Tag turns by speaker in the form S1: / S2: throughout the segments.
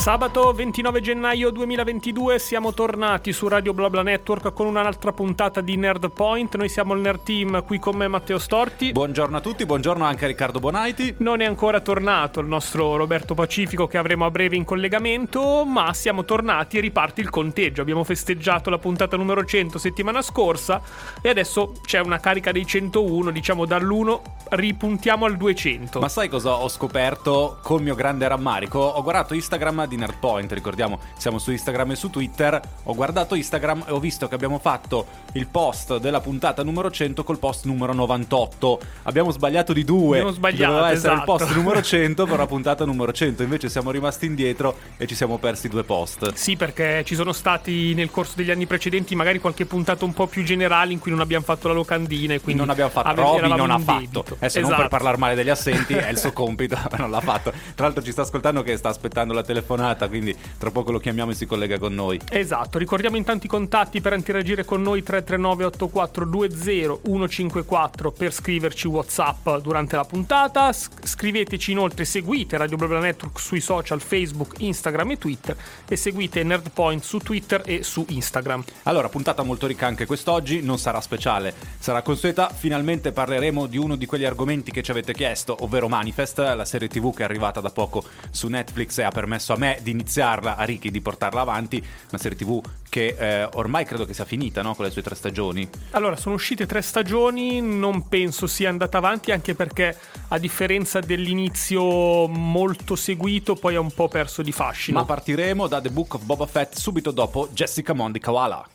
S1: Sabato 29 gennaio 2022 siamo tornati su Radio BlaBla Network con un'altra puntata di Nerd Point. Noi siamo il Nerd Team, qui con me Matteo Storti.
S2: Buongiorno a tutti, buongiorno anche a Riccardo Bonaiti.
S1: Non è ancora tornato il nostro Roberto Pacifico che avremo a breve in collegamento, ma siamo tornati e riparte il conteggio. Abbiamo festeggiato la puntata numero 100 settimana scorsa e adesso c'è una carica dei 101, diciamo dall'1 ripuntiamo al 200.
S2: Ma sai cosa ho scoperto col mio grande rammarico? Ho guardato Instagram di Nerdpoint, ricordiamo, siamo su Instagram e su Twitter. Ho guardato Instagram e ho visto che abbiamo fatto il post della puntata numero 100 col post numero 98. Abbiamo sbagliato di due.
S1: Abbiamo sbagliato,
S2: Doveva essere
S1: esatto.
S2: il post numero 100 per la puntata numero 100. Invece siamo rimasti indietro e ci siamo persi due post.
S1: Sì, perché ci sono stati nel corso degli anni precedenti magari qualche puntata un po' più generale in cui non abbiamo fatto la locandina e quindi
S2: non abbiamo fatto, Roby non ha fatto. Adesso non
S1: Esatto.
S2: per parlare male degli assenti, è il suo compito, ma non l'ha fatto. Tra l'altro ci sta ascoltando che sta aspettando la telefonata, quindi tra poco lo chiamiamo e si collega con noi.
S1: Esatto, ricordiamo intanto i contatti per interagire con noi 339 8420 154 per scriverci WhatsApp durante la puntata. Scriveteci inoltre, seguite Radio Blabla Network sui social Facebook, Instagram e Twitter e seguite Nerdpoint su Twitter e su Instagram.
S2: Allora, puntata molto ricca anche quest'oggi, non sarà speciale, sarà consueta. Finalmente parleremo di uno di quegli argomenti che ci avete chiesto, ovvero Manifest, la serie TV che è arrivata da poco su Netflix e ha permesso a me di iniziarla, a Ricky di portarla avanti. Una serie TV che eh, ormai credo che sia finita, no? Con le sue tre stagioni.
S1: Allora, sono uscite tre stagioni, non penso sia andata avanti anche perché a differenza dell'inizio molto seguito poi ha un po' perso di fascino.
S2: Ma partiremo da The Book of Boba Fett subito dopo Jessica Mondi Kawala.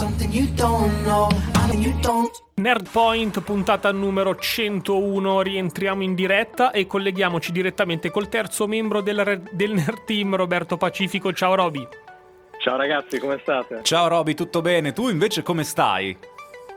S3: Something you don't know, I mean you don't.
S1: Nerdpoint, puntata numero 101, rientriamo in diretta e colleghiamoci direttamente col terzo membro del, re- del Nerd Team, Roberto Pacifico. Ciao Roby.
S4: Ciao ragazzi, come state?
S2: Ciao Roby, tutto bene? Tu invece come stai?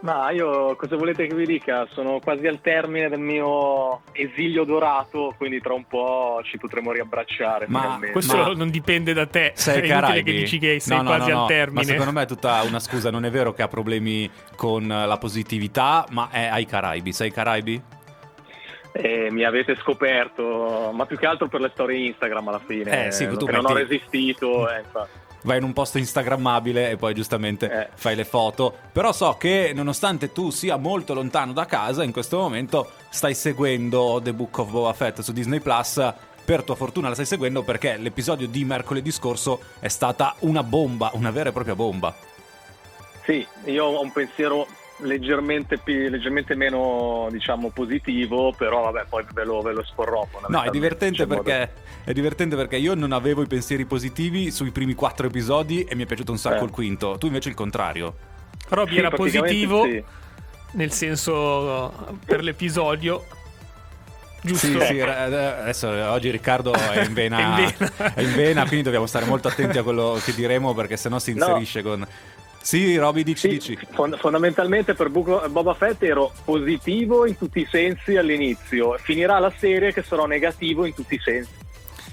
S4: Ma io cosa volete che vi dica? Sono quasi al termine del mio esilio dorato, quindi tra un po' ci potremo riabbracciare.
S2: Ma
S4: finalmente.
S1: Questo
S2: Ma-
S1: non dipende da te,
S2: Sei
S1: è
S2: ai
S1: inutile
S2: Caraibi?
S1: che dici che sei
S2: No, no,
S1: quasi
S2: no, no.
S1: al termine.
S2: Ma secondo me è tutta una scusa, non è vero che ha problemi con la positività, ma è ai Caraibi. Sei ai Caraibi?
S4: Eh, mi avete scoperto, ma più che altro per le storie Instagram alla fine.
S2: Eh, sì, tu
S4: che non ho
S2: metti-
S4: resistito. eh, infatti.
S2: Vai in un posto instagrammabile e poi giustamente
S4: Eh.
S2: fai le foto. Però so che nonostante tu sia molto lontano da casa, in questo momento stai seguendo The Book of Boba Fett su Disney Plus. Per tua fortuna la stai seguendo perché l'episodio di mercoledì scorso è stata una bomba, una vera e propria bomba.
S4: Sì, io ho un pensiero leggermente, più- leggermente meno diciamo positivo, però vabbè, poi ve lo, ve lo esporrò.
S2: No, è divertente perché è divertente perché io non avevo i pensieri positivi sui primi quattro episodi e mi è piaciuto un sacco
S4: Eh.
S2: il quinto. Tu invece il contrario.
S1: Roby
S4: Sì,
S1: era positivo,
S4: sì.
S1: nel senso per l'episodio. Giusto?
S2: Sì, sì, adesso oggi Riccardo è in vena,
S1: È in vena.
S2: è in vena, quindi dobbiamo stare molto attenti a quello che diremo perché sennò si
S4: No.
S2: inserisce con... Sì, Roby, dici,
S4: Sì,
S2: dici.
S4: fond- fondamentalmente per Buco- Boba Fett ero positivo in tutti i sensi all'inizio, finirà la serie che sarò negativo in tutti i sensi.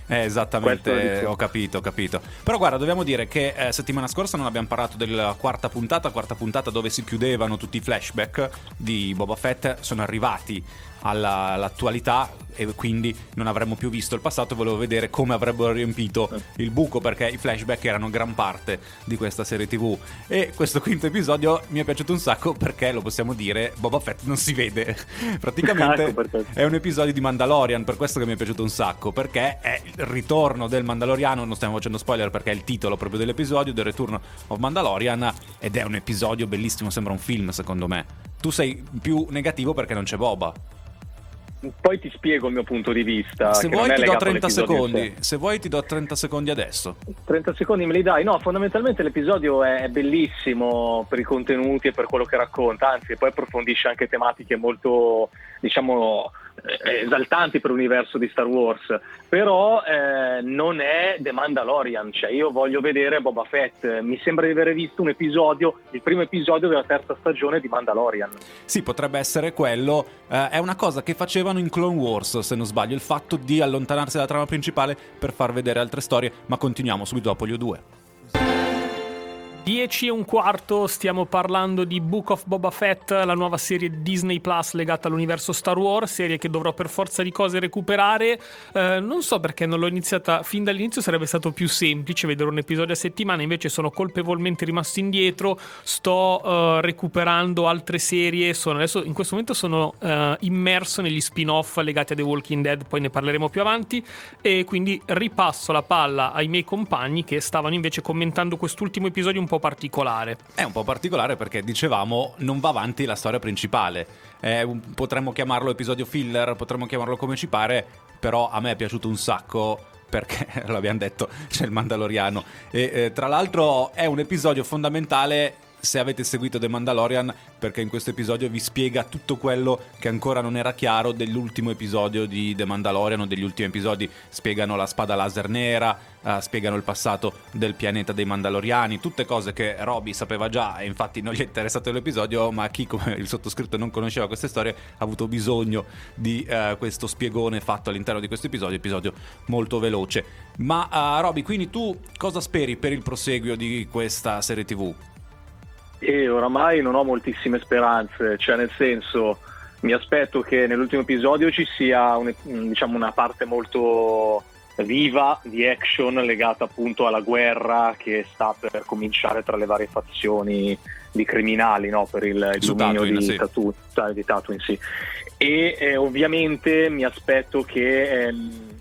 S2: Eh, esattamente, ho capito, ho capito. Però guarda, dobbiamo dire che eh, settimana scorsa non abbiamo parlato della quarta puntata, quarta puntata dove si chiudevano tutti i flashback di Boba Fett, sono arrivati alla- all'attualità e quindi non avremmo più visto il passato, volevo vedere come avrebbero riempito il buco perché i flashback erano gran parte di questa serie tv e questo quinto episodio mi è piaciuto un sacco perché lo possiamo dire, Boba Fett non si vede. Praticamente
S4: Ecco
S2: è un episodio di Mandalorian, per questo che mi è piaciuto un sacco, perché è il ritorno del Mandaloriano, non stiamo facendo spoiler perché è il titolo proprio dell'episodio, del Return of Mandalorian, ed è un episodio bellissimo, sembra un film secondo me. Tu sei più negativo perché non c'è Boba.
S4: Poi ti spiego il mio punto di vista.
S2: Se vuoi ti do
S4: legato
S2: 30
S4: all'episodio in sé.
S2: secondi, se vuoi ti do 30 secondi adesso.
S4: 30 secondi me li dai? No, fondamentalmente l'episodio è bellissimo per i contenuti e per quello che racconta, anzi poi approfondisce anche tematiche molto, diciamo, esaltanti per l'universo di Star Wars, però eh, non è The Mandalorian, cioè io voglio vedere Boba Fett, mi sembra di aver visto un episodio, il primo episodio della terza stagione di Mandalorian.
S2: Sì, potrebbe essere quello. eh, è una cosa che facevano in Clone Wars, se non sbaglio, il fatto di allontanarsi dalla trama principale per far vedere altre storie, ma continuiamo subito dopo gli O2.
S1: 10 e un quarto stiamo parlando di Book of Boba Fett, la nuova serie Disney Plus legata all'universo Star Wars, serie che dovrò per forza di cose recuperare. Eh, non so perché non l'ho iniziata fin dall'inizio, sarebbe stato più semplice vedere un episodio a settimana, invece sono colpevolmente rimasto indietro, sto eh, recuperando altre serie, sono, adesso in questo momento sono eh, immerso negli spin-off legati a The Walking Dead, poi ne parleremo più avanti e quindi ripasso la palla ai miei compagni che stavano invece commentando quest'ultimo episodio un po' particolare.
S2: È un po' particolare perché dicevamo non va avanti la storia principale. Eh, potremmo chiamarlo episodio filler, potremmo chiamarlo come ci pare, però a me è piaciuto un sacco perché l'abbiamo detto c'è il Mandaloriano e eh, tra l'altro è un episodio fondamentale se avete seguito The Mandalorian perché in questo episodio vi spiega tutto quello che ancora non era chiaro dell'ultimo episodio di The Mandalorian o degli ultimi episodi spiegano la spada laser nera uh, spiegano il passato del pianeta dei Mandaloriani tutte cose che Roby sapeva già e infatti non gli è interessato l'episodio ma chi come il sottoscritto non conosceva queste storie ha avuto bisogno di uh, questo spiegone fatto all'interno di questo episodio episodio molto veloce ma uh, Roby quindi tu cosa speri per il proseguio di questa serie tv?
S4: E oramai non ho moltissime speranze, cioè nel senso mi aspetto che nell'ultimo episodio ci sia un, diciamo, una parte molto viva di action legata appunto alla guerra che sta per cominciare tra le varie fazioni di criminali no? per il, il dominio Tatooine, di, sì. Tatu, cioè, di Tatooine sì. e eh, ovviamente mi aspetto che eh,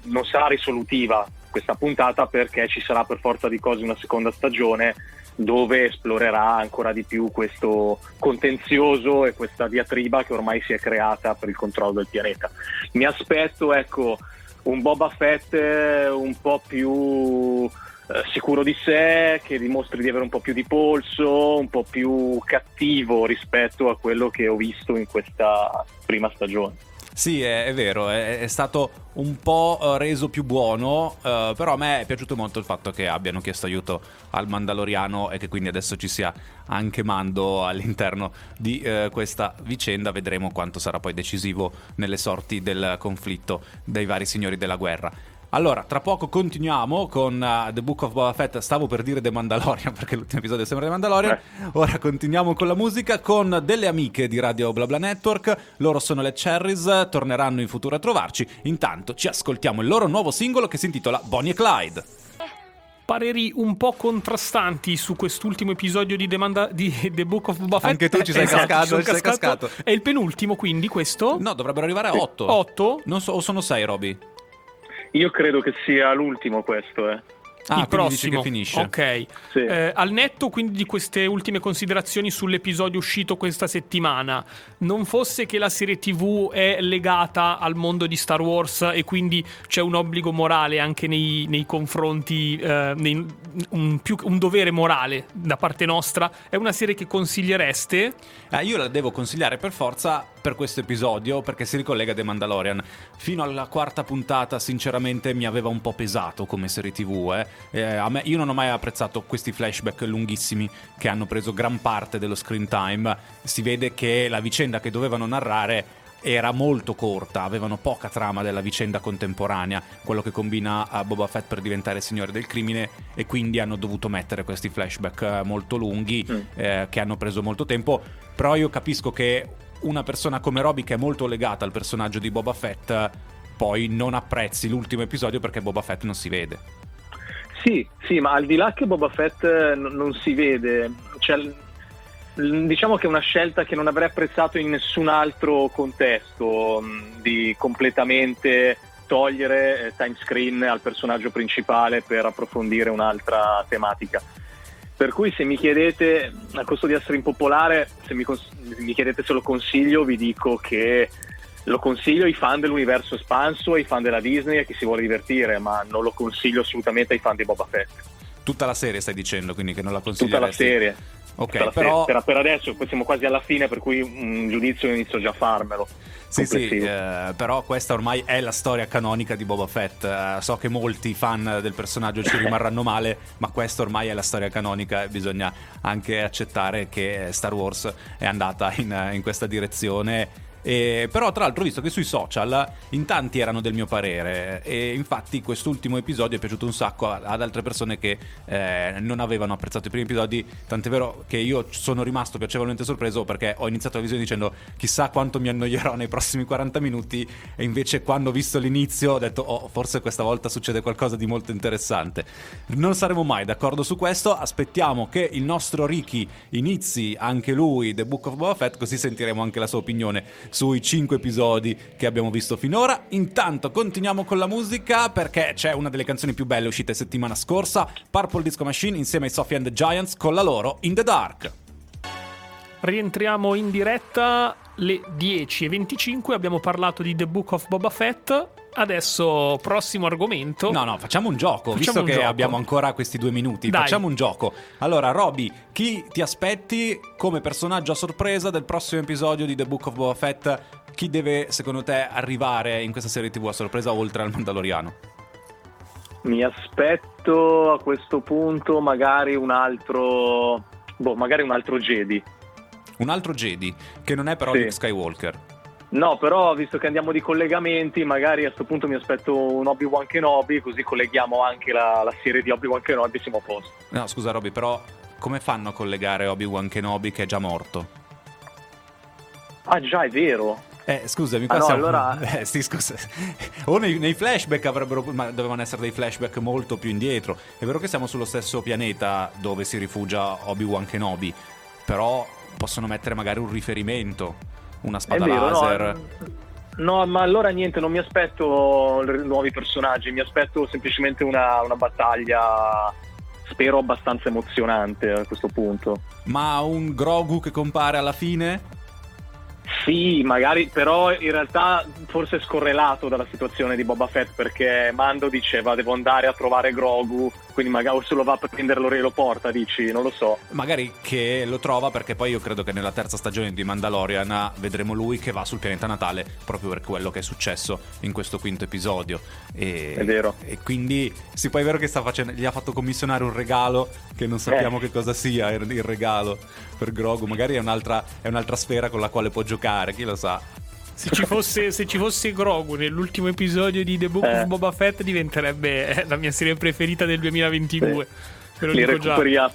S4: non sarà risolutiva questa puntata perché ci sarà per forza di cose una seconda stagione dove esplorerà ancora di più questo contenzioso e questa diatriba che ormai si è creata per il controllo del pianeta. Mi aspetto, ecco, un Boba Fett eh, un po' più eh, sicuro di sé, che dimostri di avere un po' più di polso, un po' più cattivo rispetto a quello che ho visto in questa prima stagione.
S2: Sì, è, è vero, è, è, stato un po' eh, reso più buono, uh, però a me è piaciuto molto il fatto che abbiano chiesto aiuto al Mandaloriano e che quindi adesso ci sia anche Mando all'interno di uh, questa vicenda. Vedremo quanto sarà poi decisivo nelle sorti del conflitto dei vari signori della guerra. Allora, tra poco continuiamo con uh, The Book of Boba Fett. Stavo per dire The Mandalorian perché l'ultimo episodio sembra The Mandalorian. Eh. Ora continuiamo con la musica con delle amiche di Radio BlaBla Network. Loro sono le Cherries, torneranno in futuro a trovarci. Intanto ci ascoltiamo il loro nuovo singolo che si intitola Bonnie e Clyde
S1: pareri un po' contrastanti su quest'ultimo episodio di, Demanda, di The Book of Boba Fett.
S2: Anche tu ci sei esatto, cascato, ci sei cascato.
S1: È il penultimo, quindi questo?
S2: No, dovrebbero arrivare a 8.
S1: 8?
S2: Non so, o sono 6, Roby?
S4: Io credo che sia l'ultimo questo, eh.
S2: Ah, il prossimo finisce.
S1: Ok. Sì. Eh, al netto quindi di queste ultime considerazioni sull'episodio uscito questa settimana, non fosse che la serie TV è legata al mondo di Star Wars e quindi c'è un obbligo morale anche nei, nei confronti, eh, nei, un, più, un, dovere morale da parte nostra, è una serie che consigliereste?
S2: Eh, io la devo consigliare per forza per questo episodio perché si ricollega a The Mandalorian. Fino alla quarta puntata, sinceramente, mi aveva un po' pesato come serie TV. Eh. Eh, me, io non ho mai apprezzato questi flashback lunghissimi che hanno preso gran parte dello screen time. Si vede che la vicenda che dovevano narrare era molto corta, avevano poca trama della vicenda contemporanea, quello che combina a Boba Fett per diventare signore del crimine e quindi hanno dovuto mettere questi flashback eh, molto lunghi mm. eh, che hanno preso molto tempo, però io capisco che una persona come Roby che è molto legata al personaggio di Boba Fett poi non apprezzi l'ultimo episodio perché Boba Fett non si vede.
S4: Sì, sì, ma al di là che Boba Fett eh, non si vede, cioè, diciamo che è una scelta che non avrei apprezzato in nessun altro contesto, mh, di completamente togliere eh, time screen al personaggio principale per approfondire un'altra tematica. Per cui se mi chiedete, a costo di essere impopolare, se mi, cons- mi chiedete se lo consiglio, vi dico che lo consiglio ai fan dell'universo espanso, ai fan della Disney, a chi si vuole divertire, ma non lo consiglio assolutamente ai fan di Boba Fett.
S2: Tutta la serie stai dicendo, quindi che non la consiglio.
S4: Tutta la serie.
S2: Ok, però...
S4: Per, per, adesso siamo quasi alla fine, per cui un giudizio inizio già a farmelo.
S2: Sì, sì, eh, però questa ormai è la storia canonica di Boba Fett. Eh, so che molti fan del personaggio ci rimarranno male, ma questa ormai è la storia canonica e bisogna anche accettare che Star Wars è andata in, in questa direzione E, però, tra l'altro, ho visto che sui social in tanti erano del mio parere. E infatti, quest'ultimo episodio è piaciuto un sacco ad altre persone che eh, non avevano apprezzato i primi episodi. Tant'è vero che io sono rimasto piacevolmente sorpreso perché ho iniziato la visione dicendo chissà quanto mi annoierò nei prossimi 40 minuti. E invece, quando ho visto l'inizio, ho detto, oh, forse questa volta succede qualcosa di molto interessante. Non saremo mai d'accordo su questo. Aspettiamo che il nostro Ricky inizi anche lui The Book of Boba Fett, così sentiremo anche la sua opinione sui 5 episodi che abbiamo visto finora. Intanto continuiamo con la musica perché c'è una delle canzoni più belle uscite settimana scorsa, Purple Disco Machine insieme ai Sophie and the Giants con la loro In the Dark.
S1: Rientriamo in diretta le 10.25. Abbiamo parlato di The Book of Boba Fett. Adesso, prossimo argomento.
S2: No, no, facciamo un gioco,
S1: Facciamo
S2: visto
S1: un
S2: che
S1: gioco.
S2: abbiamo ancora questi due minuti.
S1: Dai.
S2: Facciamo un gioco. Allora, Roby, chi ti aspetti come personaggio a sorpresa del prossimo episodio di The Book of Boba Fett? Chi deve, secondo te, arrivare in questa serie TV a sorpresa oltre al Mandaloriano?
S4: Mi aspetto a questo punto magari un altro. Boh, magari un altro Jedi.
S2: Un altro Jedi, che non è però
S4: Sì.
S2: Luke Skywalker.
S4: No, però visto che andiamo di collegamenti, magari a questo punto mi aspetto un Obi-Wan Kenobi, così colleghiamo anche la, la serie di Obi-Wan Kenobi e siamo a posto.
S2: No, scusa, Roby, però come fanno a collegare Obi-Wan Kenobi che è già morto?
S4: Ah, già, è vero.
S2: Eh, scusami, qua
S4: Ah, no,
S2: siamo...
S4: allora-
S2: Eh, sì, scusa. O nei, nei flashback avrebbero... Ma dovevano essere dei flashback molto più indietro. È vero che siamo sullo stesso pianeta dove si rifugia Obi-Wan Kenobi, però possono mettere magari un riferimento, una spada
S4: vero,
S2: laser.
S4: no. No, ma allora niente, non mi aspetto nuovi personaggi, mi aspetto semplicemente una, una battaglia, spero abbastanza emozionante a questo punto.
S2: Ma un Grogu che compare alla fine?
S4: Sì, magari, però in realtà forse è scorrelato dalla situazione di Boba Fett perché Mando diceva devo andare a trovare Grogu, quindi magari o se lo va per prenderlo e lo porta, dici, non lo so.
S2: Magari che lo trova perché poi io credo che nella terza stagione di Mandalorian vedremo lui che va sul pianeta natale proprio per quello che è successo in questo quinto episodio. E,
S4: È vero.
S2: E quindi sì, poi è vero che sta facendo, gli ha fatto commissionare un regalo che non sappiamo
S4: Eh.
S2: che cosa sia il regalo per Grogu. Magari è un'altra, è un'altra sfera con la quale può giocare, chi lo sa.
S1: Se ci, fosse, se ci fosse Grogu nell'ultimo episodio di The Book
S4: Eh.
S1: of Boba Fett, diventerebbe eh, la mia serie preferita del 2022. Ve lo
S4: Li
S1: dico già.
S4: recuperi a.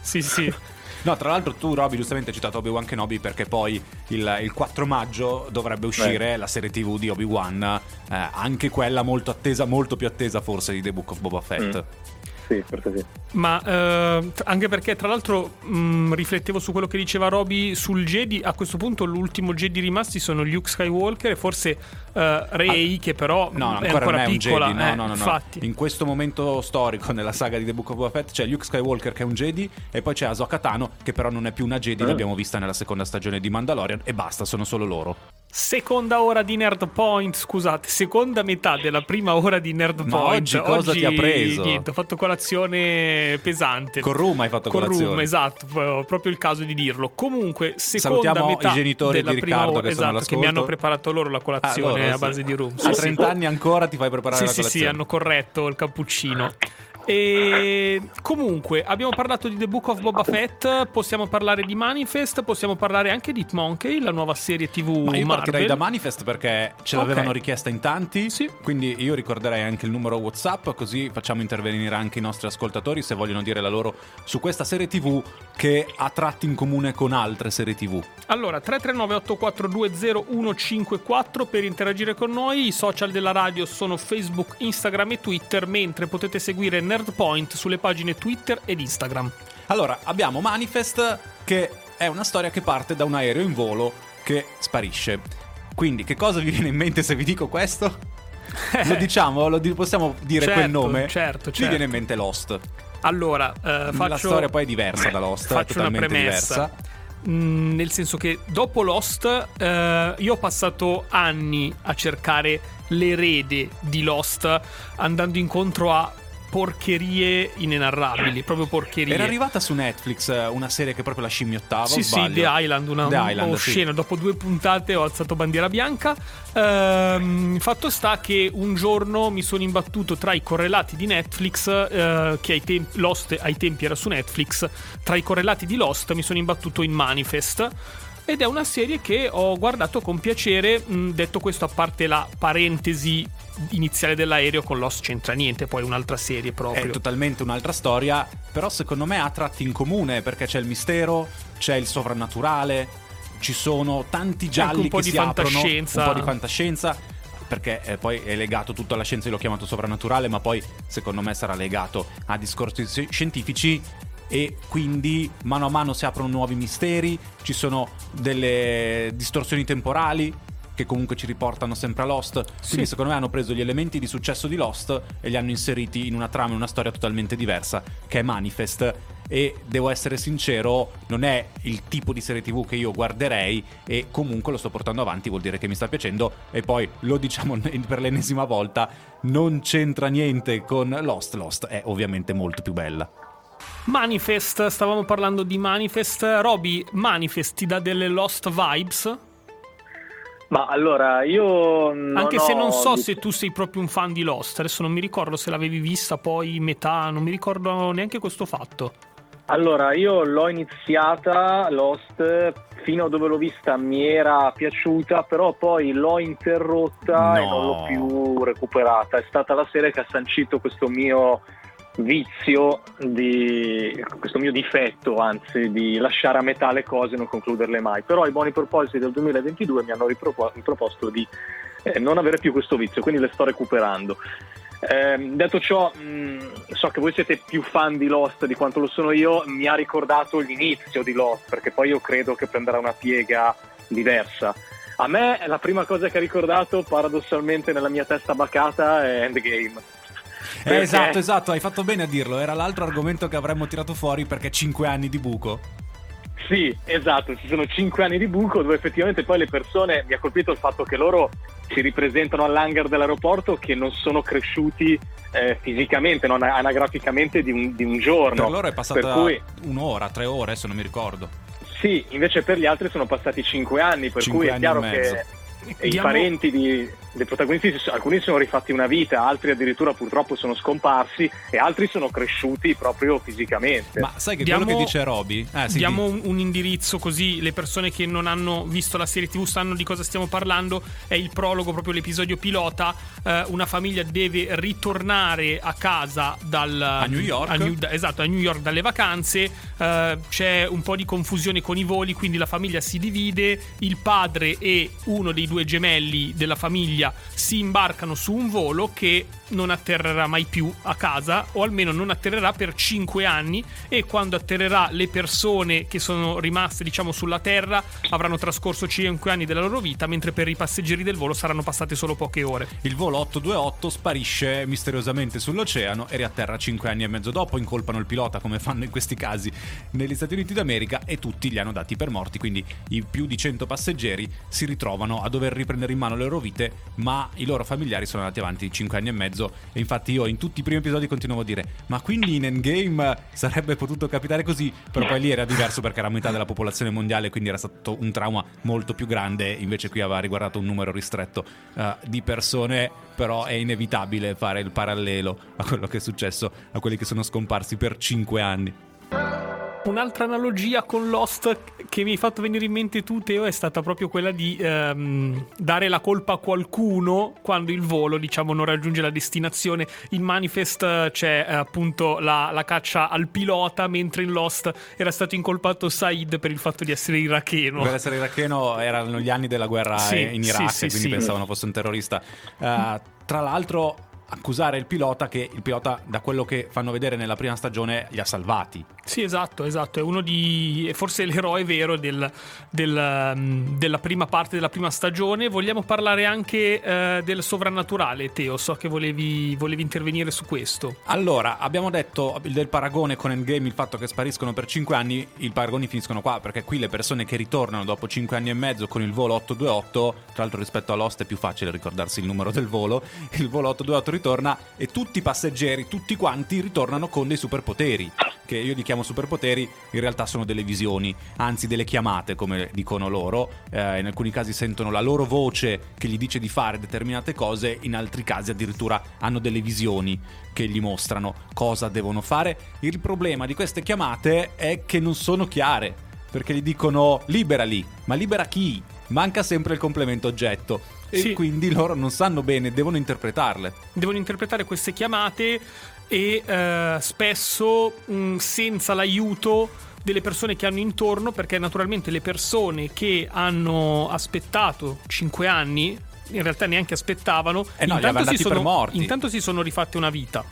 S1: Sì, sì.
S2: No, tra l'altro tu, Roby, giustamente hai citato Obi-Wan Kenobi perché poi il, il 4 maggio dovrebbe uscire la serie TV di Obi-Wan, eh, anche quella molto attesa, molto più attesa forse di The Book of Boba Fett.
S4: Mm. Sì, forse sì.
S1: Ma eh, anche perché, tra l'altro, mh, riflettevo su quello che diceva Roby sul Jedi. A questo punto, l'ultimo Jedi rimasti sono Luke Skywalker e forse eh, Rey, che però
S2: No, ancora,
S1: è ancora
S2: non è un
S1: piccola.
S2: Jedi. No,
S1: eh,
S2: no, no, no.
S1: Infatti,
S2: In questo momento storico nella saga di The Book of Boba Fett c'è Luke Skywalker che è un Jedi e poi c'è Ahsoka Tano che però non è più una Jedi,
S4: Eh.
S2: l'abbiamo vista nella seconda stagione di Mandalorian e basta, sono solo loro.
S1: Seconda ora di Nerd Point. Scusate, seconda metà della prima ora di Nerd
S2: Ma
S1: Point.
S2: oggi cosa ti ha preso?
S1: Niente, ho fatto colazione pesante.
S2: Con Rum hai fatto
S1: Con
S2: colazione.
S1: Rum, esatto, proprio il caso di dirlo. Comunque, seconda
S2: Salutiamo
S1: metà
S2: i genitori
S1: della
S2: di
S1: prima
S2: Riccardo
S1: ora,
S2: che sono
S1: esatto, che mi hanno preparato loro la
S2: Ah,
S1: colazione
S2: loro,
S1: a
S2: sì.
S1: base di rum.
S2: A 30 anni ancora ti fai preparare
S1: Sì,
S2: la
S1: sì,
S2: colazione.
S1: sì, hanno corretto il cappuccino. E comunque abbiamo parlato di The Book of Boba Fett, possiamo parlare di Manifest, possiamo parlare anche di Monkey, la nuova serie TV
S2: Ma io
S1: Marvel.
S2: partirei da Manifest perché ce l'avevano richiesta in tanti.
S1: Sì.
S2: Quindi io ricorderei anche il numero WhatsApp, così facciamo intervenire anche i nostri ascoltatori se vogliono dire la loro su questa serie TV che ha tratti in comune con altre serie TV.
S1: Allora, 339-8420-154 per interagire con noi. I social della radio sono Facebook, Instagram e Twitter, mentre potete seguire Nerdpoint sulle pagine Twitter ed Instagram.
S2: Allora, abbiamo Manifest che è una storia che parte da un aereo in volo che sparisce. Quindi, che cosa vi viene in mente se vi dico questo? Lo diciamo, lo possiamo dire
S1: Certo,
S2: quel nome?
S1: certo,
S2: Mi
S1: certo.
S2: viene in mente Lost.
S1: Allora, eh, faccio...
S2: La storia poi è diversa da Lost, è totalmente diversa.
S1: Mm, nel senso che dopo Lost eh, io ho passato anni a cercare l'erede di Lost andando incontro a porcherie inenarrabili, proprio porcherie.
S2: Era arrivata su Netflix eh, una serie che proprio la scimmiottava.
S1: Sì, sì? The Island, una
S2: The Island,
S1: oh,
S2: sì.
S1: scena. Dopo due puntate ho alzato bandiera bianca. Ehm, fatto sta che un giorno mi sono imbattuto tra i correlati di Netflix, eh, che ai tempi, Lost ai tempi era su Netflix. Tra i correlati di Lost mi sono imbattuto in Manifest. Ed è una serie che ho guardato con piacere, mh, detto questo a parte la parentesi iniziale dell'aereo con Lost c'entra niente, poi un'altra serie proprio.
S2: È totalmente un'altra storia, però secondo me ha tratti in comune perché c'è il mistero, c'è il sovrannaturale, ci sono tanti gialli
S1: un po' di
S2: si aprono,
S1: fantascienza.
S2: un po' di fantascienza. Perché eh, poi è legato tutto alla scienza, io l'ho chiamato sovrannaturale, ma poi secondo me sarà legato a discorsi sci- scientifici e quindi mano a mano si aprono nuovi misteri, ci sono delle distorsioni temporali che comunque ci riportano sempre a Lost. Quindi
S1: Sì.
S2: secondo me hanno preso gli elementi di successo di Lost e li hanno inseriti in una trama e una storia totalmente diversa che è Manifest e devo essere sincero, non è il tipo di serie TV che io guarderei e comunque lo sto portando avanti, vuol dire che mi sta piacendo e poi lo diciamo per l'ennesima volta, non c'entra niente con Lost, Lost è ovviamente molto più bella.
S1: Manifest, stavamo parlando di Manifest. Roby, Manifest ti dà delle Lost vibes?
S4: Ma allora, io
S1: Anche se non so se tu sei proprio un fan di Lost, adesso non mi ricordo se l'avevi vista poi metà, non mi ricordo neanche questo fatto.
S4: Allora, io l'ho iniziata Lost fino a dove l'ho vista mi era piaciuta, però poi l'ho interrotta e
S2: No.
S4: non l'ho più recuperata. È stata la serie che ha sancito questo mio vizio di questo mio difetto, anzi, di lasciare a metà le cose e non concluderle mai. Però i buoni propositi del 2022 mi hanno ripropo- riproposto di eh, non avere più questo vizio, quindi le sto recuperando. Ehm, detto ciò, mh, so che voi siete più fan di Lost di quanto lo sono io, mi ha ricordato l'inizio di Lost, perché poi io credo che prenderà una piega diversa. A me la prima cosa che ha ricordato, paradossalmente nella mia testa bacata, è Endgame.
S2: Eh,
S4: Perché-
S2: esatto, esatto, hai fatto bene a dirlo, era l'altro argomento che avremmo tirato fuori perché 5 anni di buco.
S4: Sì, esatto, ci sono cinque anni di buco dove effettivamente poi le persone, mi ha colpito il fatto che loro si ripresentano all'hangar dell'aeroporto che non sono cresciuti eh, fisicamente, non anagraficamente di un, di un giorno.
S2: Per loro è passata
S4: Per cui,
S2: un'ora, tre ore, se non mi ricordo.
S4: sì, invece per gli altri sono passati cinque anni, per
S2: Cinque
S4: cui è chiaro che i parenti di- dei protagonisti, alcuni si sono rifatti una vita, altri addirittura purtroppo sono scomparsi e altri sono cresciuti proprio fisicamente.
S2: Ma sai che
S1: Diamo-
S2: quello che dice Roby? Eh, sì,
S1: Diamo
S2: di-
S1: un, indirizzo così le persone che non hanno visto la serie TV sanno di cosa stiamo parlando. È il prologo, proprio l'episodio pilota. Eh, una famiglia deve ritornare a casa dal,
S2: A New York.
S1: a New- esatto, a New York dalle vacanze. Eh, c'è un po' di confusione con i voli, quindi la famiglia si divide. Il padre e uno dei due gemelli della famiglia si imbarcano su un volo che non atterrerà mai più a casa, o almeno non atterrerà per 5 anni. E quando atterrerà, le persone che sono rimaste, diciamo, sulla Terra avranno trascorso 5 anni della loro vita, mentre per i passeggeri del volo saranno passate solo poche ore.
S2: Il volo 828 sparisce misteriosamente sull'oceano e riatterra 5 anni e mezzo dopo, incolpano il pilota come fanno in questi casi negli Stati Uniti d'America e tutti li hanno dati per morti, quindi i più di 100 passeggeri si ritrovano a dover riprendere in mano le loro vite, ma i loro familiari sono andati avanti 5 anni e mezzo e infatti io in tutti i primi episodi continuavo a dire ma quindi in Endgame sarebbe potuto capitare così, però poi lì era diverso perché era metà della popolazione mondiale, quindi era stato un trauma molto più grande, invece qui aveva riguardato un numero ristretto eh, di persone, però è inevitabile fare il parallelo a quello che è successo a quelli che sono scomparsi per 5 anni.
S1: Un'altra analogia con Lost che mi hai fatto venire in mente tu, Teo, è stata proprio quella di ehm, dare la colpa a qualcuno quando il volo, diciamo, non raggiunge la destinazione. In Manifest eh, c'è eh, appunto la, la caccia al pilota, mentre in Lost era stato incolpato Said per il fatto di essere iracheno.
S2: Per essere iracheno erano gli anni della guerra
S1: Sì,
S2: in Iraq,
S1: sì,
S2: quindi
S1: sì.
S2: pensavano fosse un terrorista. Eh, tra l'altro accusare il pilota che il pilota da quello che fanno vedere nella prima stagione li ha salvati.
S1: Sì, esatto, esatto. È uno di. è forse l'eroe vero del- del, um, della prima parte della prima stagione. Vogliamo parlare anche eh, del sovrannaturale, Teo. So che volevi, volevi intervenire su questo.
S2: Allora, abbiamo detto del paragone con Endgame, il fatto che spariscono per 5 anni, i paragoni finiscono qua, perché qui le persone che ritornano dopo 5 anni e mezzo con il volo 828, tra l'altro rispetto all'host è più facile ricordarsi il numero del volo, il volo 828 ritorna e tutti i passeggeri, tutti quanti ritornano con dei superpoteri, che io li chiamo superpoteri, in realtà sono delle visioni, anzi delle chiamate, come dicono loro, Eh, in alcuni casi sentono la loro voce che gli dice di fare determinate cose, in altri casi addirittura hanno delle visioni che gli mostrano cosa devono fare. Il problema di queste chiamate è che non sono chiare. perché gli dicono liberali, ma libera chi? Manca sempre il complemento oggetto e
S1: Sì.
S2: quindi loro non sanno bene, devono interpretarle.
S1: devono interpretare queste chiamate e eh, spesso mh, senza l'aiuto delle persone che hanno intorno, perché naturalmente le persone che hanno aspettato 5 anni, in realtà neanche aspettavano,
S2: Eh no,
S1: intanto, si sono,
S2: morti.
S1: intanto si sono rifatte una vita.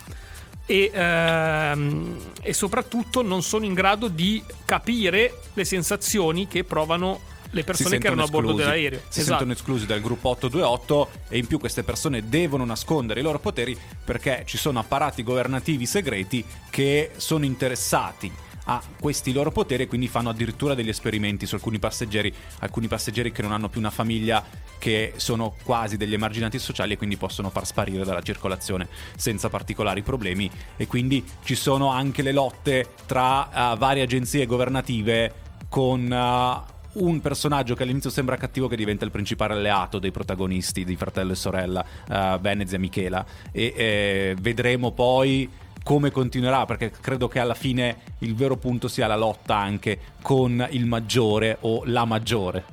S1: E, ehm, e soprattutto non sono in grado di capire le sensazioni che provano le persone che erano a bordo
S2: esclusi.
S1: dell'aereo.
S2: Si
S1: Esatto.
S2: sentono esclusi dal gruppo 828 e in più queste persone devono nascondere i loro poteri perché ci sono apparati governativi segreti che sono interessati a questi loro poteri e quindi fanno addirittura degli esperimenti su alcuni passeggeri, alcuni passeggeri che non hanno più una famiglia che sono quasi degli emarginati sociali e quindi possono far sparire dalla circolazione senza particolari problemi e quindi ci sono anche le lotte tra eh, varie agenzie governative con eh, un personaggio che all'inizio sembra cattivo che diventa il principale alleato dei protagonisti di Fratello e Sorella, uh, Venez e Michela. E eh, vedremo poi come continuerà, perché credo che alla fine il vero punto sia la lotta anche con il maggiore o la maggiore.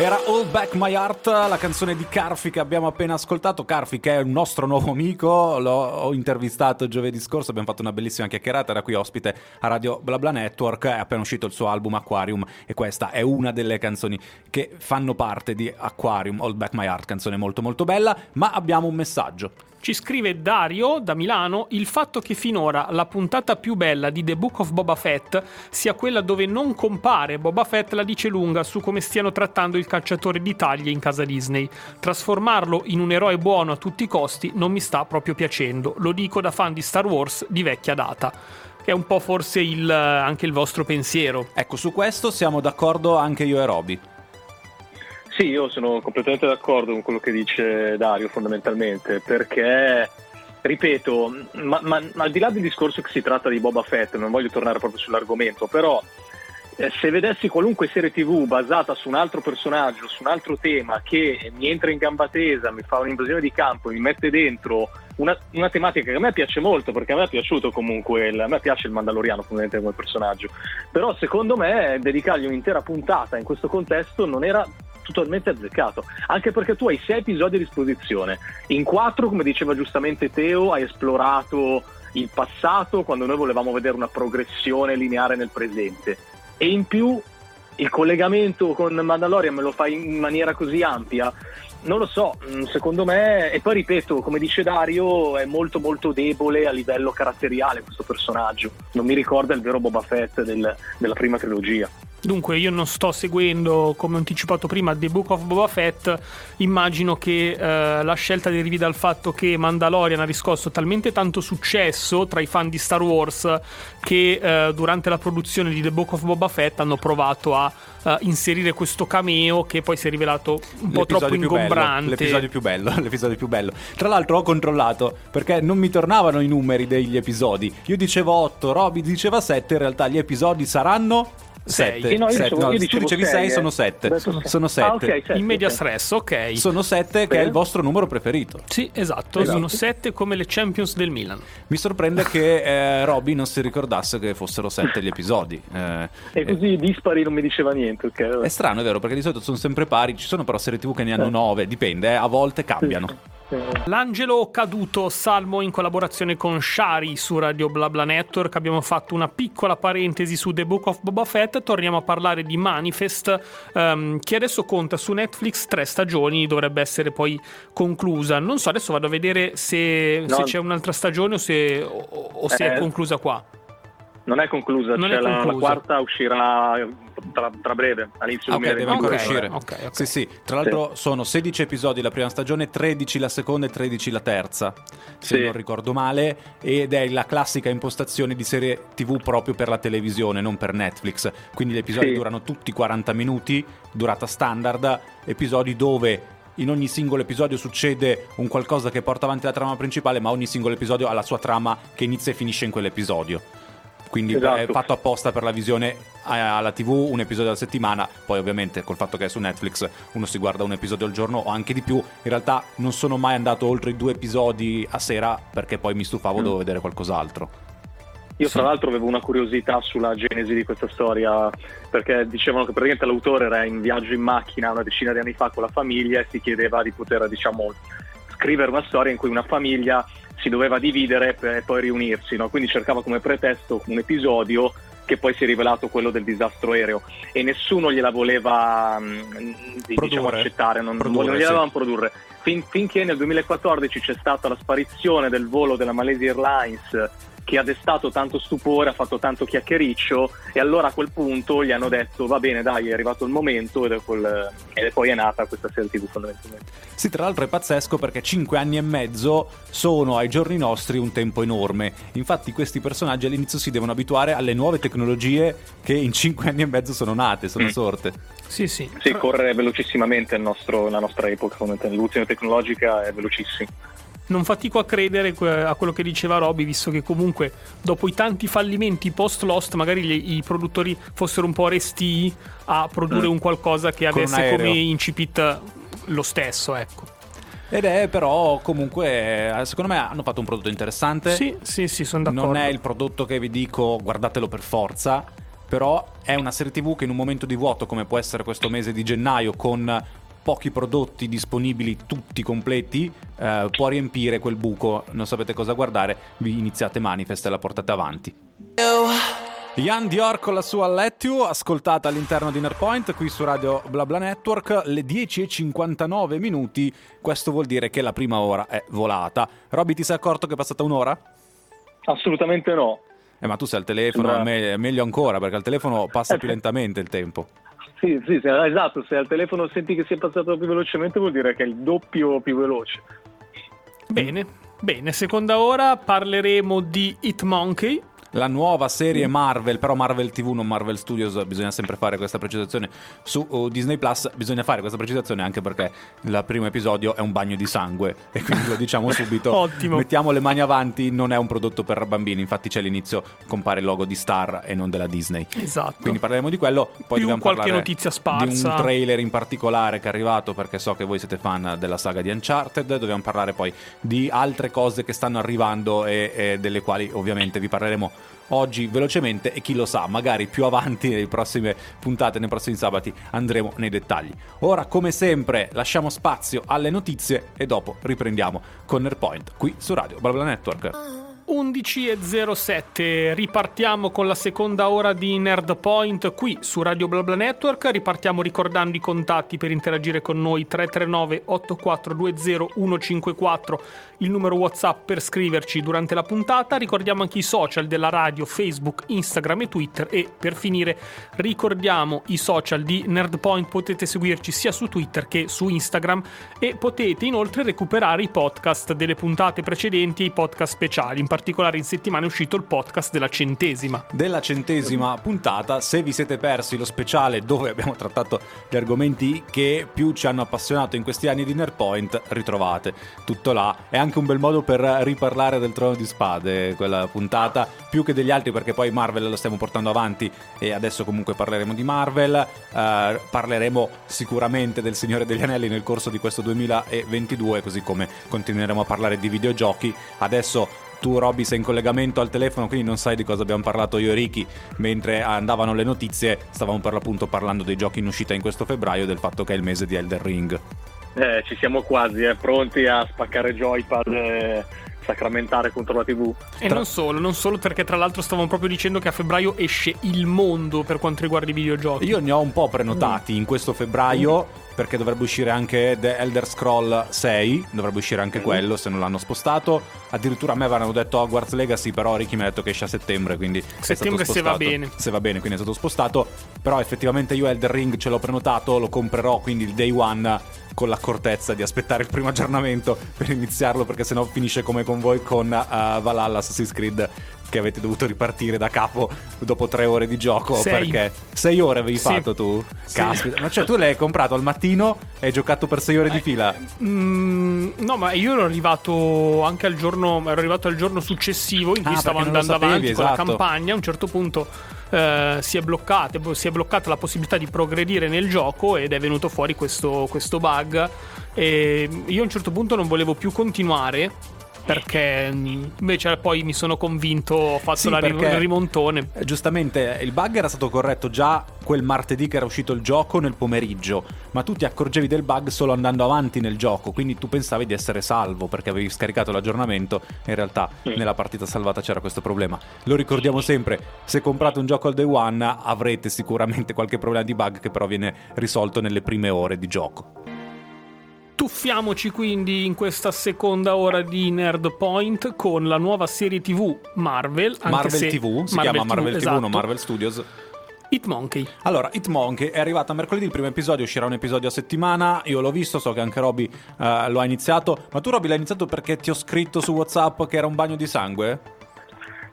S2: Era All Back My Heart, la canzone di Carfi che abbiamo appena ascoltato. Carfi che è un nostro nuovo amico, l'ho intervistato giovedì scorso, abbiamo fatto una bellissima chiacchierata, era qui ospite a Radio BlaBla Network, è appena uscito il suo album Aquarium e questa è una delle canzoni che fanno parte di Aquarium, All Back My Heart, canzone molto molto bella, ma abbiamo un messaggio.
S1: Ci scrive Dario da Milano: il fatto che finora la puntata più bella di The Book of Boba Fett sia quella dove non compare Boba Fett la dice lunga su come stiano trattando il calciatore d'Italia in casa Disney. Trasformarlo in un eroe buono a tutti i costi non mi sta proprio piacendo. Lo dico da fan di Star Wars di vecchia data. È un po' forse il, anche il vostro pensiero.
S2: Ecco, su questo siamo d'accordo anche io e Roby.
S4: Sì, io sono completamente d'accordo con quello che dice Dario fondamentalmente, perché, ripeto, ma, ma- ma al di là del discorso che si tratta di Boba Fett, non voglio tornare proprio sull'argomento, però eh, se vedessi qualunque serie tv basata su un altro personaggio, su un altro tema che mi entra in gamba tesa, mi fa un'invasione di campo, mi mette dentro una, una tematica che a me piace molto, perché a me è piaciuto comunque, il- a me piace il Mandaloriano fondamentalmente come personaggio, però secondo me dedicargli un'intera puntata in questo contesto non era totalmente azzeccato, anche perché tu hai sei episodi a disposizione, in quattro, come diceva giustamente Teo, hai esplorato il passato quando noi volevamo vedere una progressione lineare nel presente e in più il collegamento con Mandalorian me lo fai in maniera così ampia. Non lo so, mm, secondo me, e poi ripeto, come dice Dario, è molto molto debole a livello caratteriale questo personaggio. Non mi ricorda il vero Boba Fett del- della prima trilogia.
S1: Dunque, io non sto seguendo, come ho anticipato prima, The Book of Boba Fett. Immagino che eh, la scelta derivi dal fatto che Mandalorian ha riscosso talmente tanto successo tra i fan di Star Wars che eh, durante la produzione di The Book of Boba Fett hanno provato a eh, inserire questo cameo che poi si è rivelato un po' troppo
S2: L'episodio bello,
S1: ingombrante.
S2: l'episodio più bello, l'episodio più bello. Tra l'altro ho controllato perché non mi tornavano i numeri degli episodi. Io dicevo 8, Roby diceva 7, in realtà gli episodi saranno. 7.
S4: Sì, no, io dicevo- io
S2: tu
S4: sei,
S2: 6,
S4: eh.
S2: sono 7.
S4: Ho detto sei.
S2: Sono 7.
S4: Ah, ok, certo,
S1: In media stress, ok.
S2: Sono 7 che è il vostro numero preferito.
S1: Sì, esatto,
S4: Esatto.
S1: sono sette come le Champions del Milan.
S2: Mi sorprende che eh, Robby non si ricordasse che fossero 7 gli episodi. Eh,
S4: E così dispari non mi diceva niente. ok.
S2: È strano, è vero, perché di solito sono sempre pari. Ci sono però serie TV che ne hanno 9, dipende, eh, a volte cambiano.
S1: L'angelo caduto salmo in collaborazione con Shari su Radio BlaBla Network. Abbiamo fatto una piccola parentesi su The Book of Boba Fett. Torniamo a parlare di Manifest, ehm, che adesso conta su Netflix tre stagioni. Dovrebbe essere poi conclusa. Non so, adesso vado a vedere se,
S4: No.
S1: se c'è un'altra stagione o se, o- o se è
S4: Eh,
S1: conclusa qua.
S4: Non è conclusa,
S1: Non
S4: cioè
S1: è
S4: la- La,
S1: conclusa.
S4: quarta uscirà tra, tra breve, all'inizio
S2: Ah, ok, deve
S4: 2022.
S2: ancora uscire.
S1: ok, ok.
S2: Sì, sì. Tra l'altro sono 16 episodi la prima stagione, 13 la seconda e 13 la terza, se
S4: Sì.
S2: non ricordo male, ed è la classica impostazione di serie TV proprio per la televisione, non per Netflix. Quindi gli episodi
S4: Sì.
S2: durano tutti 40 minuti, durata standard, episodi dove in ogni singolo episodio succede un qualcosa che porta avanti la trama principale, ma ogni singolo episodio ha la sua trama che inizia e finisce in quell'episodio. Quindi
S4: Esatto.
S2: è fatto apposta per la visione a- alla TV, un episodio alla settimana. Poi, ovviamente, col fatto che è su Netflix, uno si guarda un episodio al giorno o anche di più. In realtà, non sono mai andato oltre i due episodi a sera perché poi mi stufavo,
S4: Mm.
S2: dovevo vedere qualcos'altro.
S4: Io tra l'altro avevo una curiosità sulla genesi di questa storia, perché dicevano che praticamente l'autore era in viaggio in macchina una decina di anni fa con la famiglia e si chiedeva di poter, diciamo, scrivere una storia in cui una famiglia si doveva dividere per poi riunirsi, no? quindi cercava come pretesto un episodio che poi si è rivelato quello del disastro aereo e nessuno gliela voleva mh, diciamo, accettare, non,
S2: Produrre,
S4: non gliela
S2: sì.
S4: produrre. Fin- finché nel 2014 c'è stata la sparizione del volo della Malaysia Airlines che ha destato tanto stupore, ha fatto tanto chiacchiericcio e allora a quel punto gli hanno detto va bene dai è arrivato il momento ed, è quel- e poi è nata questa serie tv fondamentalmente.
S2: Sì, tra l'altro è pazzesco perché 5 anni e mezzo sono ai giorni nostri un tempo enorme. Infatti questi personaggi all'inizio si devono abituare alle nuove tecnologie che in 5 anni e mezzo sono nate, sono
S4: Mm.
S2: sorte.
S1: Sì, sì.
S4: Sì, corre velocissimamente il nostro- la nostra epoca, l'evoluzione tecnologica è velocissima.
S1: Non fatico a credere a quello che diceva Roby, visto che comunque dopo i tanti fallimenti post-Lost, magari gli- i produttori fossero un po' resti a produrre
S4: Mm.
S1: un qualcosa che
S2: Con
S1: avesse come incipit lo stesso, ecco.
S2: Ed è però comunque, eh, secondo me hanno fatto un prodotto interessante.
S1: Sì, sì, sì, sono d'accordo.
S2: Non è il prodotto che vi dico guardatelo per forza, però è una serie TV che in un momento di vuoto come può essere questo mese di gennaio con pochi prodotti disponibili tutti completi eh, può riempire quel buco, non sapete cosa guardare, vi iniziate Manifest e la portate avanti. Ian Dior con la sua Let You, ascoltata all'interno di Nerpoint qui su Radio BlaBla Network, le 10.59 minuti, questo vuol dire che la prima ora è volata. Robby ti sei accorto che è passata un'ora?
S4: Assolutamente no.
S2: Eh, ma tu sei al telefono,
S4: Sembra-
S2: me- meglio ancora, perché al telefono passa più lentamente il tempo.
S4: Sì, sì, sì, esatto, se al telefono senti che si è passato più velocemente vuol dire che è il doppio più veloce.
S1: Bene, bene. Seconda ora parleremo di Hitmonkey.
S2: La nuova serie Marvel, però Marvel TV, non Marvel Studios, bisogna sempre fare questa precisazione. Su uh, Disney Plus bisogna fare questa precisazione anche perché il primo episodio è un bagno di sangue e quindi lo diciamo subito.
S1: Ottimo.
S2: Mettiamo le mani avanti, non è un prodotto per bambini, infatti c'è all'inizio compare il logo di Star e non della Disney.
S1: Esatto.
S2: Quindi parleremo di quello, poi
S1: Più qualche notizia
S2: di
S1: sparsa.
S2: un trailer in particolare che è arrivato perché so che voi siete fan della saga di Uncharted, dobbiamo parlare poi di altre cose che stanno arrivando e, e delle quali ovviamente vi parleremo oggi velocemente e chi lo sa, magari più avanti nelle prossime puntate, nei prossimi sabati andremo nei dettagli. Ora come sempre lasciamo spazio alle notizie e dopo riprendiamo con Nerpoint qui su Radio BlaBla Network.
S1: 11.07, ripartiamo con la seconda ora di Nerd Point qui su Radio BlaBla Network. Ripartiamo ricordando i contatti per interagire con noi 339 8420 154, il numero WhatsApp per scriverci durante la puntata. Ricordiamo anche i social della radio, Facebook, Instagram e Twitter. E per finire, ricordiamo i social di Nerd Point. Potete seguirci sia su Twitter che su Instagram e potete inoltre recuperare i podcast delle puntate precedenti e i podcast speciali. In in settimana è uscito il podcast della centesima.
S2: della centesima puntata. Se vi siete persi lo speciale dove abbiamo trattato gli argomenti che più ci hanno appassionato in questi anni di Nerpoint, ritrovate tutto là. È anche un bel modo per riparlare del trono di spade, quella puntata, più che degli altri perché poi Marvel lo stiamo portando avanti e adesso comunque parleremo di Marvel. Eh, parleremo sicuramente del Signore degli Anelli nel corso di questo 2022, così come continueremo a parlare di videogiochi. Adesso tu Robby sei in collegamento al telefono quindi non sai di cosa abbiamo parlato io e Ricky mentre andavano le notizie stavamo per l'appunto parlando dei giochi in uscita in questo febbraio e del fatto che è il mese di Elden Ring
S4: Eh, ci siamo quasi, eh, pronti a spaccare joypad e sacramentare contro la TV.
S1: E
S2: Tra-
S1: non solo, non solo perché tra l'altro stavamo proprio dicendo che a febbraio esce il mondo per quanto riguarda i videogiochi.
S2: io ne ho un po' prenotati in questo febbraio perché dovrebbe uscire anche The Elder Scroll 6 dovrebbe uscire anche quello se non l'hanno spostato. Addirittura a me avevano detto Hogwarts Legacy però Ricky mi ha detto che esce a settembre quindi
S1: Settembre se va bene.
S2: se va bene quindi è stato spostato. Però effettivamente io Elder Ring ce l'ho prenotato lo comprerò quindi il day one con l'accortezza di aspettare il primo aggiornamento per iniziarlo perché sennò finisce come con voi con uh, Valhalla Assassin's Creed che avete dovuto ripartire da capo dopo tre ore di gioco
S1: Sei.
S2: perché sei ore avevi
S1: Sì.
S2: fatto tu?
S1: Sì.
S2: Caspita, ma cioè tu l'hai comprato al mattino e hai giocato per sei ore di fila?
S1: Mm, no, ma io ero arrivato anche al giorno, ero arrivato al giorno successivo in cui
S2: Ah,
S1: stavo andando
S2: sapevi,
S1: avanti con la
S2: esatto.
S1: campagna. A un certo punto eh, si, è bloccata, si è bloccata la possibilità di progredire nel gioco ed è venuto fuori questo, questo bug. E io a un certo punto non volevo più continuare. Perché mh, invece poi mi sono convinto, ho fatto
S2: Sì,
S1: la ri-
S2: perché-
S1: il rimontone.
S2: Eh, Giustamente il bug era stato corretto già quel martedì che era uscito il gioco nel pomeriggio, ma tu ti accorgevi del bug solo andando avanti nel gioco, quindi tu pensavi di essere salvo perché avevi scaricato l'aggiornamento, in realtà
S4: Sì.
S2: nella partita salvata c'era questo problema. Lo ricordiamo sempre, se comprate un gioco al day one avrete sicuramente qualche problema di bug che però viene risolto nelle prime ore di gioco.
S1: Tuffiamoci quindi in questa seconda ora di Nerd Point con la nuova serie TV Marvel. Anche
S2: Marvel
S1: se-
S2: TV, si chiama Marvel TV,
S1: esatto.
S2: non Marvel Studios.
S1: Hitmonkey.
S2: Allora, Hitmonkey è arrivata mercoledì, il primo episodio uscirà un episodio a settimana, io l'ho visto, so che anche Roby eh, lo ha iniziato, ma tu Roby l'hai iniziato perché ti ho scritto su Whatsapp che era un bagno di sangue?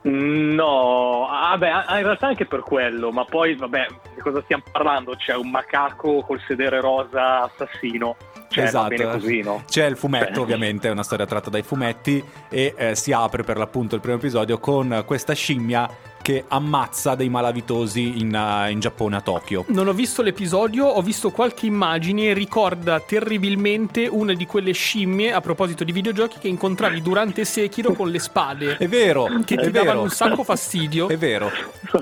S4: No, ah, beh, ah, in realtà anche per quello, ma poi, vabbè, di cosa stiamo parlando? C'è un macaco col sedere rosa assassino. Cioè, bene così, no?
S2: C'è il fumetto,
S4: Cioè-
S2: ovviamente, è una storia tratta dai fumetti e eh, si apre per l'appunto il primo episodio con questa scimmia che ammazza dei malavitosi in, eh, in Giappone a Tokyo.
S1: Non ho visto l'episodio, ho visto qualche immagine e ricorda terribilmente una di quelle scimmie, a proposito di videogiochi, che incontravi durante Sekiro con le spade.
S2: È vero,
S1: Che ti
S2: vero.
S1: davano un sacco fastidio.
S2: È vero.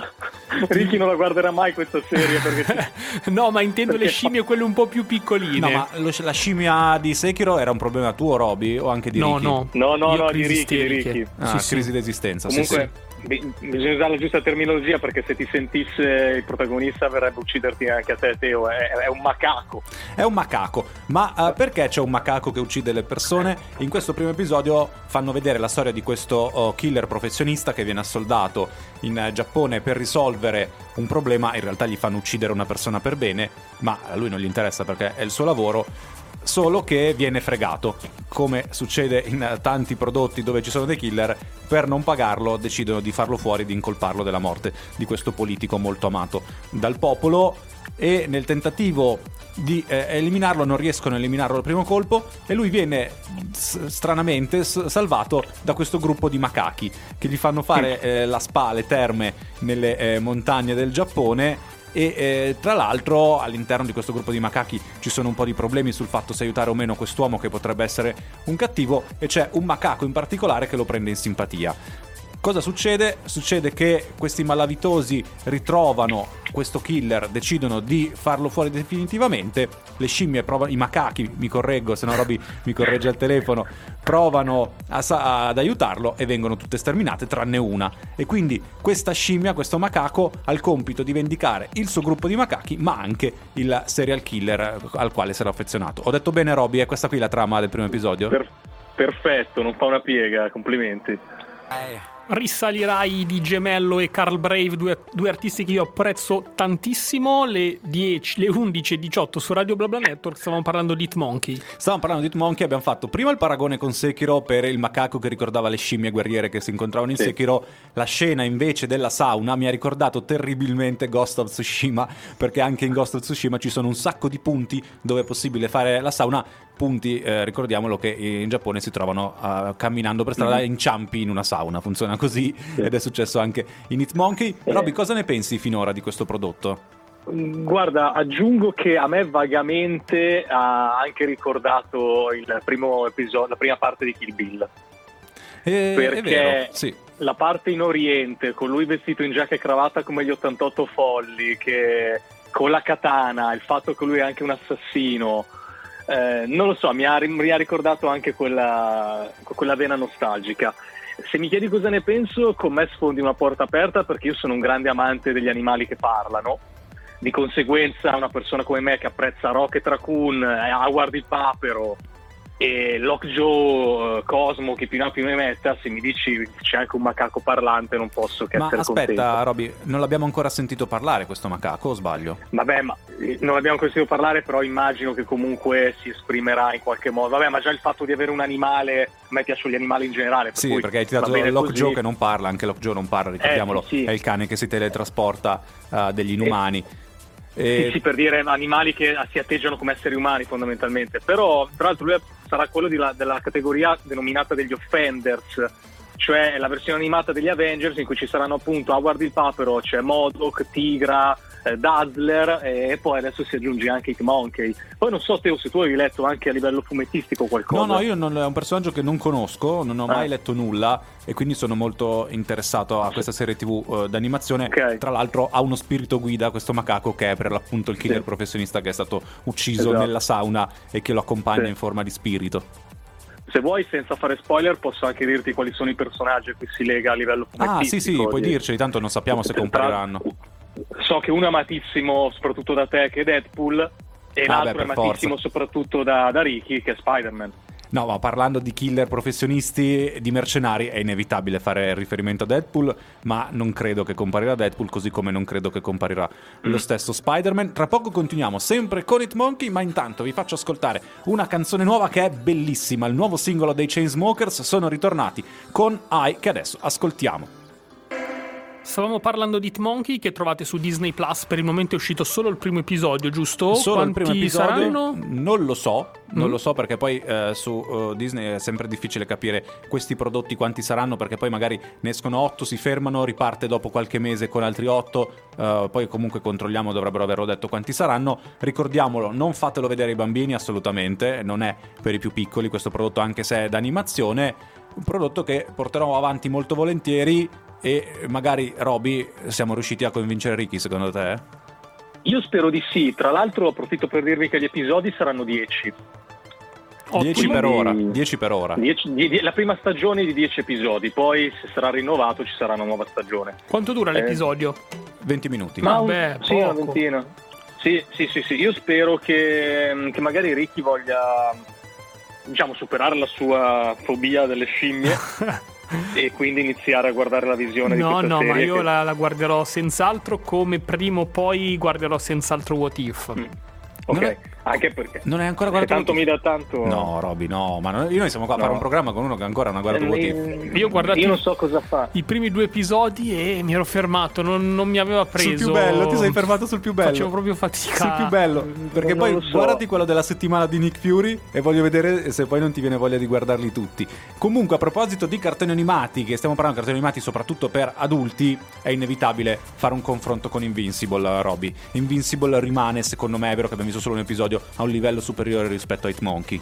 S4: Ricky non la guarderà mai questa serie perché
S1: No, ma intendo le
S4: Perché-
S1: scimmie quelle un po' più piccoline.
S2: No, ma lo- la scimmia di Sekiro era un problema tuo, Roby, o anche di
S1: no,
S2: Ricky?
S1: no.
S4: No, no, no, di Ricky, di. Ricky.
S2: Ah,
S1: Sì, sì.
S2: crisi d'esistenza, sì,
S4: Comunque
S2: sì.
S4: bi- bisogna usare la giusta terminologia perché se ti sentisse il protagonista verrebbe a ucciderti anche a te, Teo. È, è un macaco.
S2: È un macaco, ma eh, perché c'è un macaco che uccide le persone? In questo primo episodio fanno vedere la storia di questo oh, killer professionista che viene assoldato in eh, Giappone per risolvere un problema, in realtà gli fanno uccidere una persona per bene, ma a lui non gli interessa perché è il suo lavoro. Solo che viene fregato, come succede in tanti prodotti dove ci sono dei killer, per non pagarlo decidono di farlo fuori, di incolparlo della morte di questo politico molto amato dal popolo e nel tentativo di eh, eliminarlo non riescono a eliminarlo al primo colpo e lui viene s- stranamente s- salvato da questo gruppo di macachi che gli fanno fare eh, la spa, le terme nelle eh, montagne del Giappone e eh, tra l'altro all'interno di questo gruppo di macachi ci sono un po' di problemi sul fatto se aiutare o meno quest'uomo che potrebbe essere un cattivo e c'è un macaco in particolare che lo prende in simpatia. Cosa succede? Succede che questi malavitosi ritrovano questo killer, decidono di farlo fuori definitivamente. Le scimmie provano, i macachi, mi correggo, se no Roby mi corregge al telefono, provano a sa- ad aiutarlo e vengono tutte sterminate tranne una. E quindi questa scimmia, questo macaco, ha il compito di vendicare il suo gruppo di macachi, ma anche il serial killer al quale era affezionato. Ho detto bene, Roby, è questa qui la trama del primo episodio?
S4: Per- perfetto, non fa una piega, complimenti.
S1: Risalirai di Gemello e Carl Brave, due, due artisti che io apprezzo tantissimo. Le 10, le 11 e 18 su Radio BlaBla Network stavamo parlando di Hitmonkey.
S2: Stavamo parlando di Hitmonkey, abbiamo fatto prima il paragone con Sekiro per il macaco che ricordava le scimmie guerriere che si incontravano in
S4: Sì.
S2: Sekiro. La scena invece della sauna mi ha ricordato terribilmente Ghost of Tsushima, perché anche in Ghost of Tsushima ci sono un sacco di punti dove è possibile fare la sauna. Punti, eh, ricordiamolo che in Giappone si trovano eh, camminando per strada, inciampi in una sauna, funziona così ed è successo anche in Hitmonkey.
S4: Eh.
S2: Robby, cosa ne pensi finora di questo prodotto?
S4: Guarda, aggiungo che a me vagamente ha anche ricordato il primo episodio, la prima parte di Kill Bill.
S2: Eh,
S4: Perché-
S2: vero, sì.
S4: La parte in Oriente, con lui vestito in giacca e cravatta come gli 88 folli, che con la katana, il fatto che lui è anche un assassino, eh, non lo so, mi ha, mi ha ricordato anche quella, quella vena nostalgica. Se mi chiedi cosa ne penso, con me sfondi una porta aperta perché io sono un grande amante degli animali che parlano. Di conseguenza, una persona come me che apprezza Rocket Raccoon, eh, Howard il Papero e Lockjaw, eh, Cosmo, chi più ne ha più ne metta, se mi dici c'è anche un macaco parlante, non posso che
S2: Ma
S4: essere
S2: aspetta,
S4: contento.
S2: Robby, non l'abbiamo ancora sentito parlare questo macaco, o sbaglio?
S4: Vabbè, ma non abbiamo sentito parlare, però immagino che comunque si esprimerà in qualche modo. Vabbè, ma già il fatto di avere un animale, a me piacciono gli animali in generale. per
S2: Sì, perché hai tirato
S4: così.
S2: che non parla, anche Lockjaw non parla, ricordiamolo,
S4: sì, sì.
S2: è il cane che si teletrasporta uh, degli inumani. E-
S4: Sì, sì, per dire animali che si atteggiano come esseri umani fondamentalmente. Però, tra l'altro, lui sarà quello la- della categoria denominata degli Offenders, cioè la versione animata degli Avengers in cui ci saranno appunto Howard il Papero, c'è Modok, Tigra, eh, Dazzler e poi adesso si aggiunge anche Hitmonkey. Poi non so Teo se tu hai letto anche a livello fumettistico qualcosa.
S2: No, no, io non, è un personaggio che non conosco, non ho mai
S4: Ah.
S2: letto nulla e quindi sono molto interessato a questa serie TV eh, d'animazione.
S4: Ok.
S2: Tra l'altro ha uno spirito guida questo macaco che è per l'appunto il killer
S4: Sì.
S2: professionista che è stato ucciso
S4: Esatto.
S2: nella sauna e che lo accompagna
S4: Sì.
S2: in forma di spirito.
S4: Se vuoi, senza fare spoiler, posso anche dirti quali sono i personaggi a cui si lega a livello
S2: Ah,
S4: fumettistico.
S2: sì, sì, puoi
S4: di-
S2: dirceli, tanto non sappiamo se compariranno.
S4: So che uno è amatissimo soprattutto da te, che è Deadpool, e
S2: Ah,
S4: l'altro
S2: beh,
S4: è amatissimo
S2: forza.
S4: soprattutto da, da Ricky, che è Spider-Man.
S2: No, ma parlando di killer professionisti, di mercenari, è inevitabile fare riferimento a Deadpool, ma non credo che comparirà Deadpool, così come non credo che comparirà lo stesso Spider-Man. Tra poco continuiamo sempre con Hitmonkey, ma intanto vi faccio ascoltare una canzone nuova che è bellissima, il nuovo singolo dei Chainsmokers, sono ritornati con I, che adesso ascoltiamo.
S1: Stavamo parlando di Hitmonkey che trovate su Disney Plus. Per il momento è uscito solo il primo episodio, giusto?
S2: Solo
S1: Quanti
S2: il primo episodio
S1: saranno?
S2: non lo so, non
S1: Mm.
S2: lo so perché poi eh, su eh, Disney è sempre difficile capire questi prodotti quanti saranno perché poi magari ne escono 8, si fermano, riparte dopo qualche mese con altri 8, poi comunque controlliamo, dovrebbero averlo detto quanti saranno. Ricordiamolo, non fatelo vedere ai bambini assolutamente, non è per i più piccoli questo prodotto anche se è d'animazione, un prodotto che porterò avanti molto volentieri e magari Roby siamo riusciti a convincere Ricky secondo te?
S4: Io spero di sì, tra l'altro approfitto per dirvi che gli episodi saranno 10.
S2: 10 per ora, 10 per ora.
S4: 10 di- di- la prima stagione di 10 episodi, poi se sarà rinnovato ci sarà una nuova stagione.
S1: Quanto dura
S4: Eh,
S1: l'episodio?
S2: 20 minuti.
S1: Ma-
S4: un-
S1: Vabbè,
S4: sì, una ventina. Sì, sì, sì, sì. Io spero che, che magari Ricky voglia diciamo superare la sua fobia delle scimmie e quindi iniziare a guardare la visione di
S1: No,
S4: questa
S1: no,
S4: serie.
S1: ma io
S4: che-
S1: la, la guarderò senz'altro come prima o poi guarderò senz'altro What If.
S4: Mm. Ok,
S2: Non è-
S4: anche perché
S2: Non hai ancora guardato
S4: tanto mi dà tanto
S2: No, Roby, no, ma noi, noi siamo qua a
S4: No.
S2: fare un programma con uno che ancora non ha guardato What If.
S4: Eh,
S1: Io ho guardato
S4: io
S1: i-
S4: non so cosa fa.
S1: I primi due episodi e mi ero fermato, non, non mi aveva preso.
S2: Sul più bello, ti sei fermato sul più bello.
S1: Facevo proprio fatica.
S2: Sul più bello, perché
S4: non
S2: poi
S4: so.
S2: guardati quello della settimana di Nick Fury e voglio vedere se poi non ti viene voglia di guardarli tutti. Comunque, a proposito di cartoni animati, che stiamo parlando di cartoni animati soprattutto per adulti, è inevitabile fare un confronto con Invincible, Roby. Invincible rimane, secondo me, è vero che abbiamo visto solo un episodio, a un livello superiore rispetto a Hitmonkey.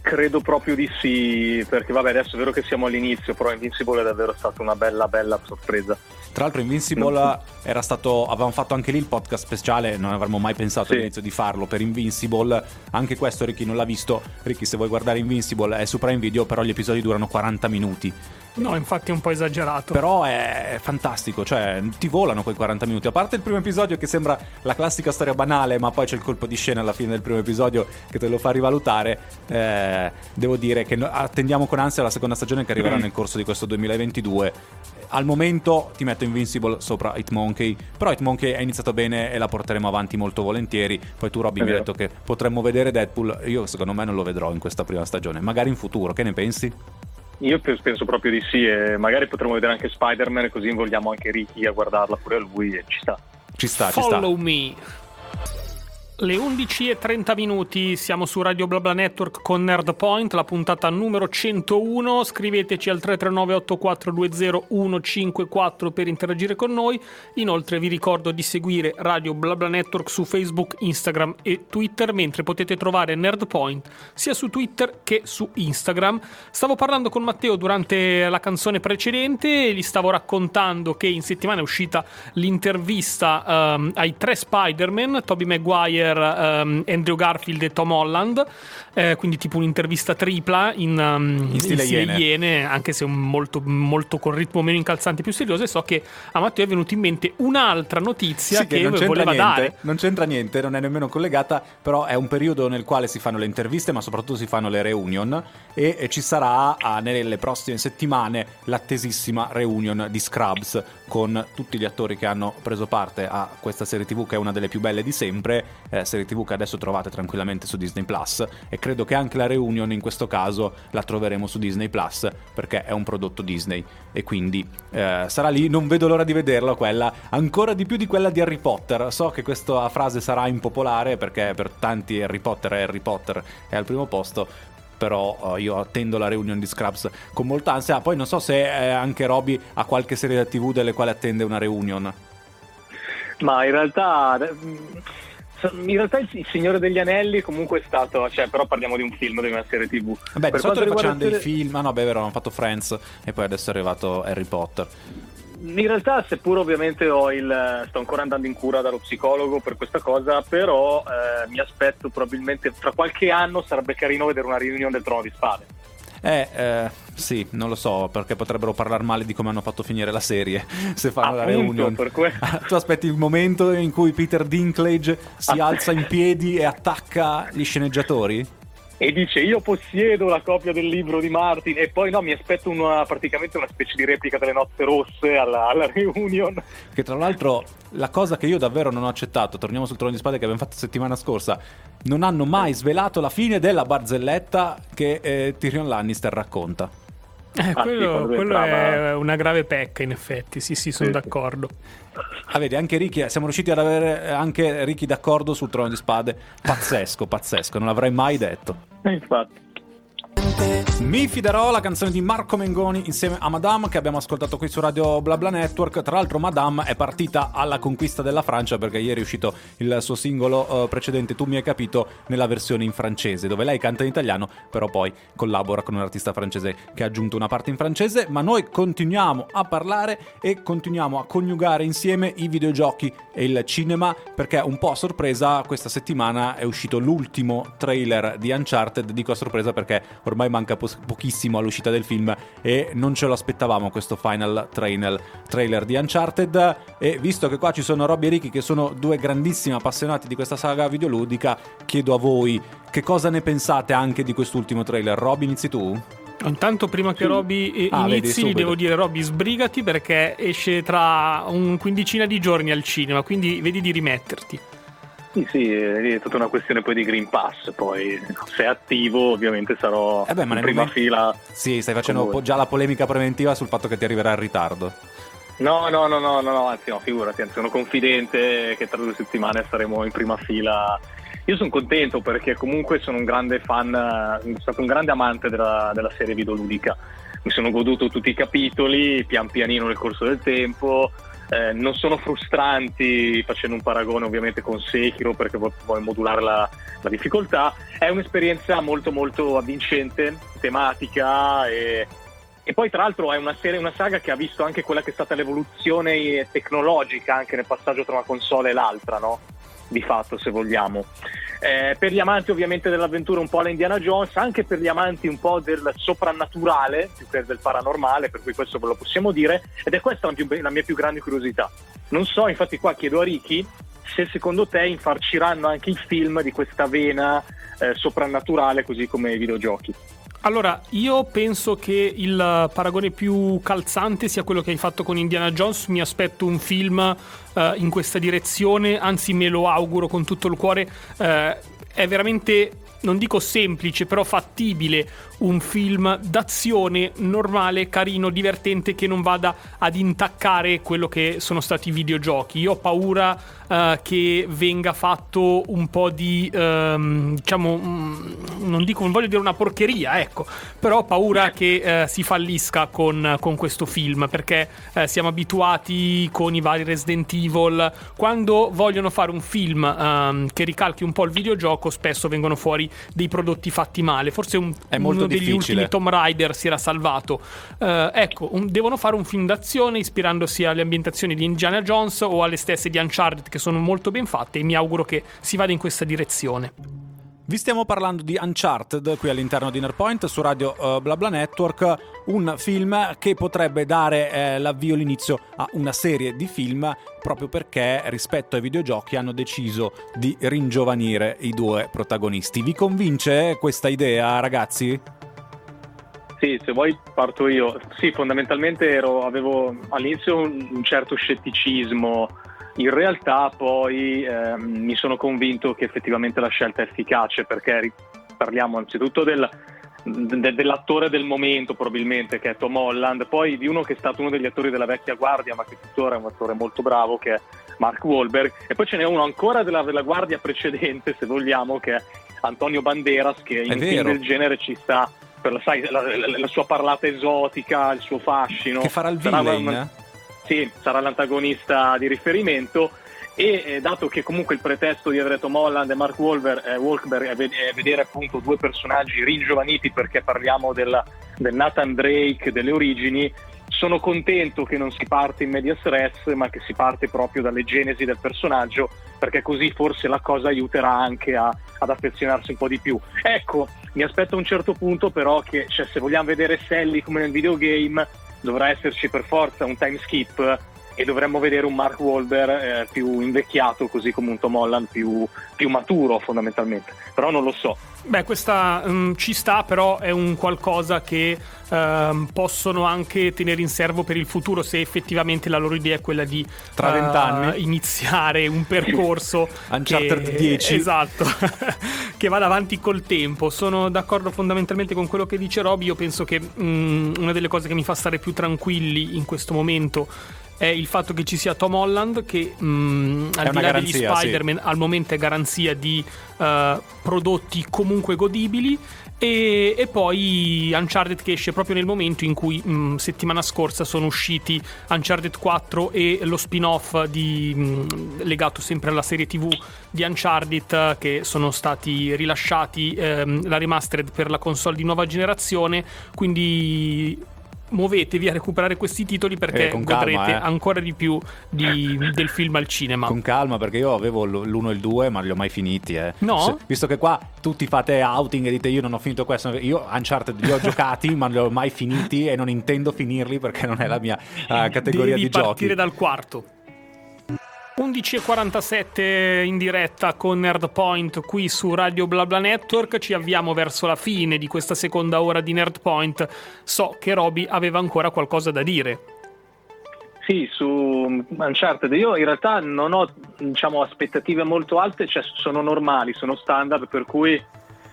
S4: Credo proprio di sì, perché vabbè adesso è vero che siamo all'inizio, però Invincible è davvero stata una bella bella sorpresa.
S2: Tra l'altro Invincible era stato avevamo fatto anche lì il podcast speciale, non avremmo mai pensato
S4: Sì.
S2: all'inizio di farlo per Invincible. Anche questo Ricky non l'ha visto. Ricky se vuoi guardare Invincible è su Prime Video, però gli episodi durano 40 minuti.
S1: No, infatti è un po' esagerato.
S2: Però è fantastico, cioè ti volano quei 40 minuti. A parte il primo episodio che sembra la classica storia banale, ma poi c'è il colpo di scena alla fine del primo episodio che te lo fa rivalutare. eh, devo dire che attendiamo con ansia la seconda stagione che arriverà nel corso di questo 2022. Al momento ti metto Invincible sopra Hitmonkey, però Hitmonkey è iniziato bene e la porteremo avanti molto volentieri. Poi tu Robby mi hai detto che potremmo vedere Deadpool, io secondo me non lo vedrò in questa prima stagione, magari in futuro, che ne pensi?
S4: Io pe- penso proprio di sì e magari potremo vedere anche Spider-Man così invogliamo anche Ricky a guardarla pure a lui e ci sta.
S2: Ci sta, ci sta.
S1: Follow me. Le 11 e 30 minuti, siamo su Radio BlaBla Network con Nerdpoint, la puntata numero 101. Scriveteci al 339-8420-154 per interagire con noi. Inoltre vi ricordo di seguire Radio BlaBla Network su Facebook, Instagram e Twitter, mentre potete trovare Nerdpoint sia su Twitter che su Instagram. Stavo parlando con Matteo durante la canzone precedente e gli stavo raccontando che in settimana è uscita l'intervista ehm, ai tre Spider-Man, Tobey Maguire, ehm, Andrew Garfield e Tom Holland, eh, quindi tipo un'intervista tripla in, ehm,
S2: In stile Iene.
S1: Iene, anche se molto, molto con ritmo meno incalzante e più serioso e so che a Matteo è venuta in mente un'altra notizia
S2: Sì,
S1: che,
S2: non c'entra
S1: voleva
S2: niente,
S1: dare.
S2: non c'entra niente, non è nemmeno collegata, però è un periodo nel quale si fanno le interviste, ma soprattutto si fanno le reunion e, e ci sarà ah, nelle prossime settimane l'attesissima reunion di Scrubs con tutti gli attori che hanno preso parte a questa serie TV che è una delle più belle di sempre, eh, serie TV che adesso trovate tranquillamente su Disney Plus e credo che anche la reunion in questo caso la troveremo su Disney Plus perché è un prodotto Disney e quindi eh, sarà lì, non vedo l'ora di vederla quella, ancora di più di quella di Harry Potter. So che questa frase sarà impopolare perché per tanti Harry Potter è Harry Potter è al primo posto. Però eh, io attendo la reunion di Scrubs con molta ansia. Poi non so se eh, anche Roby ha qualche serie TV delle quali attende una reunion.
S4: Ma in realtà, in realtà il, il Signore degli Anelli comunque è stato, cioè, però parliamo di un film, di una serie tv.
S2: Vabbè, di
S4: Per
S2: solito facevano
S4: riguarda
S2: dei
S4: il-
S2: film. Ah, no, beh, vero, hanno fatto Friends e poi adesso è arrivato Harry Potter.
S4: In realtà, seppur ovviamente ho il, sto ancora andando in cura dallo psicologo per questa cosa, però eh, mi aspetto probabilmente fra qualche anno sarebbe carino vedere una riunione del Trono di Spade.
S2: Eh, eh, sì, non lo so, perché potrebbero parlare male di come hanno fatto finire la serie se fanno la
S4: Appunto,
S2: reunion.
S4: per que-
S2: tu aspetti il momento in cui Peter Dinklage si
S4: Ah.
S2: alza in piedi e attacca gli sceneggiatori?
S4: E dice io possiedo la copia del libro di Martin e poi no, mi aspetto una, praticamente una specie di replica delle nozze rosse alla, alla reunion.
S2: Che tra l'altro la cosa che io davvero non ho accettato, torniamo sul trono di spade che abbiamo fatto settimana scorsa, non hanno mai svelato la fine della barzelletta che eh, Tyrion Lannister racconta.
S1: Eh, quello quello
S4: entrava-
S1: è una grave pecca, in effetti. Sì, sì, sono
S4: Sì, sì.
S1: d'accordo.
S2: Ah, vedi, anche Ricky, siamo riusciti ad avere anche Ricky d'accordo sul trono di spade. Pazzesco, pazzesco, non l'avrei mai detto.
S4: E infatti.
S2: Mi fiderò la canzone di Marco Mengoni insieme a Madame che abbiamo ascoltato qui su Radio BlaBla Network. Tra l'altro Madame è partita alla conquista della Francia perché ieri è uscito il suo singolo eh, precedente Tu mi hai capito nella versione in francese dove lei canta in italiano però poi collabora con un artista francese che ha aggiunto una parte in francese. Ma noi continuiamo a parlare e continuiamo a coniugare insieme i videogiochi e il cinema perché un po' a sorpresa questa settimana è uscito l'ultimo trailer di Uncharted. Dico a sorpresa perché ormai manca pos- pochissimo all'uscita del film e non ce lo aspettavamo questo final trainel- trailer di Uncharted e visto che qua ci sono Robby e Ricky che sono due grandissimi appassionati di questa saga videoludica chiedo a voi che cosa ne pensate anche di quest'ultimo trailer Robby inizi tu?
S1: Intanto, prima che. Robby
S2: Ah, vedi,
S1: inizi, gli
S2: subito.
S1: devo dire: Robby, sbrigati perché esce tra un quindicina di giorni al cinema. Quindi vedi di rimetterti.
S4: Sì, sì, è tutta una questione poi di Green Pass, poi se è attivo ovviamente sarò
S2: Eh beh,
S4: in prima
S2: momento-
S4: fila.
S2: Sì, stai facendo po- già la polemica preventiva sul fatto che ti arriverà in ritardo.
S4: No, no, no, no, no, no, anzi no, figurati, anzi sono confidente che tra due settimane saremo in prima fila. Io sono contento perché comunque sono un grande fan, sono stato un grande amante della, della serie videoludica. Mi sono goduto tutti i capitoli, pian pianino nel corso del tempo. Eh, non sono frustranti facendo un paragone ovviamente con Sekiro perché vu- vuoi modulare la, la difficoltà. È un'esperienza molto molto avvincente, tematica e, e poi tra l'altro è una serie, una saga che ha visto anche quella che è stata l'evoluzione tecnologica anche nel passaggio tra una console e l'altra, no? Di fatto, se vogliamo. Eh, per gli amanti ovviamente dell'avventura un po' alla Indiana Jones, anche per gli amanti un po' del soprannaturale più che del paranormale, per cui questo ve lo possiamo dire, ed è questa la, più- la mia più grande curiosità. Non so, infatti qua chiedo a Ricky se secondo te infarciranno anche il film di questa vena eh, soprannaturale così come i videogiochi.
S1: Allora, io penso che il paragone più calzante sia quello che hai fatto con Indiana Jones. Mi aspetto un film eh, in questa direzione, anzi me lo auguro con tutto il cuore. Eh, è veramente, non dico semplice, però fattibile un film d'azione normale, carino, divertente che non vada ad intaccare quello che sono stati i videogiochi. Io ho paura eh, che venga fatto un po' di, ehm, diciamo, mm, non dico, non voglio dire una porcheria, ecco, però ho paura che eh, si fallisca con, con questo film perché eh, siamo abituati con i vari Resident Evil. Quando vogliono fare un film ehm, che ricalchi un po' il videogioco, spesso vengono fuori dei prodotti fatti male. Forse un, uno degli
S2: difficile.
S1: ultimi Tomb Raider si era salvato. Eh, ecco, un- devono fare un film d'azione ispirandosi alle ambientazioni di Indiana Jones o alle stesse di Uncharted che sono molto ben fatte e mi auguro che si vada in questa direzione.
S2: Vi stiamo parlando di Uncharted qui all'interno di Innerpoint su Radio uh, BlaBla Network, un film che potrebbe dare eh, l'avvio, l'inizio a una serie di film proprio perché rispetto ai videogiochi hanno deciso di ringiovanire i due protagonisti. Vi convince questa idea, ragazzi?
S4: Sì, se vuoi parto io. Sì, fondamentalmente ero- avevo all'inizio un, un certo scetticismo, in realtà poi ehm, mi sono convinto che effettivamente la scelta è efficace perché parliamo anzitutto del, de- dell'attore del momento probabilmente che è Tom Holland, poi di uno che è stato uno degli attori della vecchia guardia ma che tuttora è un attore molto bravo che è Mark Wahlberg e poi ce n'è uno ancora della, della guardia precedente se vogliamo che è Antonio Banderas che in un film
S2: vero.
S4: del genere ci sta per la, sai, la, la- la sua parlata esotica, il suo fascino.
S2: Che farà il villain?
S4: una- sì, sarà l'antagonista di riferimento e eh, dato che comunque il pretesto di aver Tom Holland e Mark Wahlberg, eh, Wahlberg è, ved- è vedere appunto due personaggi ringiovaniti perché parliamo del, del Nathan Drake delle origini, sono contento che non si parte in medias res, ma che si parte proprio dalle genesi del personaggio, perché così forse la cosa aiuterà anche a- ad affezionarsi un po' di più. Ecco, mi aspetto a un certo punto però che cioè, se vogliamo vedere Sally come nel videogame, dovrà esserci per forza un time skip e dovremmo vedere un Mark Wahlberg eh, più invecchiato, così come un Tom Holland più, più maturo fondamentalmente. Però non lo so.
S1: Beh, questa mm, ci sta, però è un qualcosa che ehm, possono anche tenere in serbo per il futuro se effettivamente la loro idea è quella di
S2: Tra vent'anni.
S1: iniziare un percorso
S2: Uncharted
S1: che,
S2: 10.
S1: Esatto, che vada avanti col tempo. Sono d'accordo fondamentalmente con quello che dice Roby. Io penso che mm, una delle cose che mi fa stare più tranquilli in questo momento è il fatto che ci sia Tom Holland che mm, al di là degli
S2: garanzia, sì.
S1: Spider-Man al momento è garanzia di eh, prodotti comunque godibili e, e poi Uncharted che esce proprio nel momento in cui mh, settimana scorsa sono usciti Uncharted 4 e lo spin-off di, mh, legato sempre alla serie tv di Uncharted che sono stati rilasciati ehm, la remastered per la console di nuova generazione quindi muovetevi a recuperare questi titoli perché
S2: Eh, con calma,
S1: godrete
S2: eh.
S1: ancora di più di- del film al cinema
S2: Con calma, perché io avevo l- l'uno e il due, ma li ho mai finiti. Eh.
S1: No?
S2: Se- visto che qua tutti fate outing e dite io non ho finito questo, io Uncharted li ho giocati, ma non li ho mai finiti e non intendo finirli perché non è la mia eh, categoria
S1: Devi
S2: di giochi.
S1: partire dal quarto. 11.47 in diretta con Nerdpoint qui su Radio BlaBla Network. Ci avviamo verso la fine di questa seconda ora di Nerdpoint. So che Roby aveva ancora qualcosa da dire.
S4: Sì, su Uncharted io in realtà non ho diciamo, aspettative molto alte, cioè sono normali, sono standard, per cui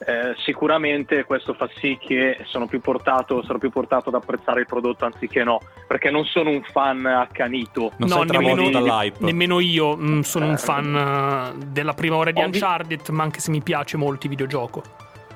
S4: eh, sicuramente questo fa sì che sono più portato, sarò più portato ad apprezzare il prodotto anziché no, perché non sono un fan accanito.
S2: Non sei travolto dall'hype.
S1: nemmeno io mm, sono un
S4: Eh,
S1: fan eh, della prima ora di
S4: ho vi-
S1: Uncharted, ma anche se mi piace molto il videogioco.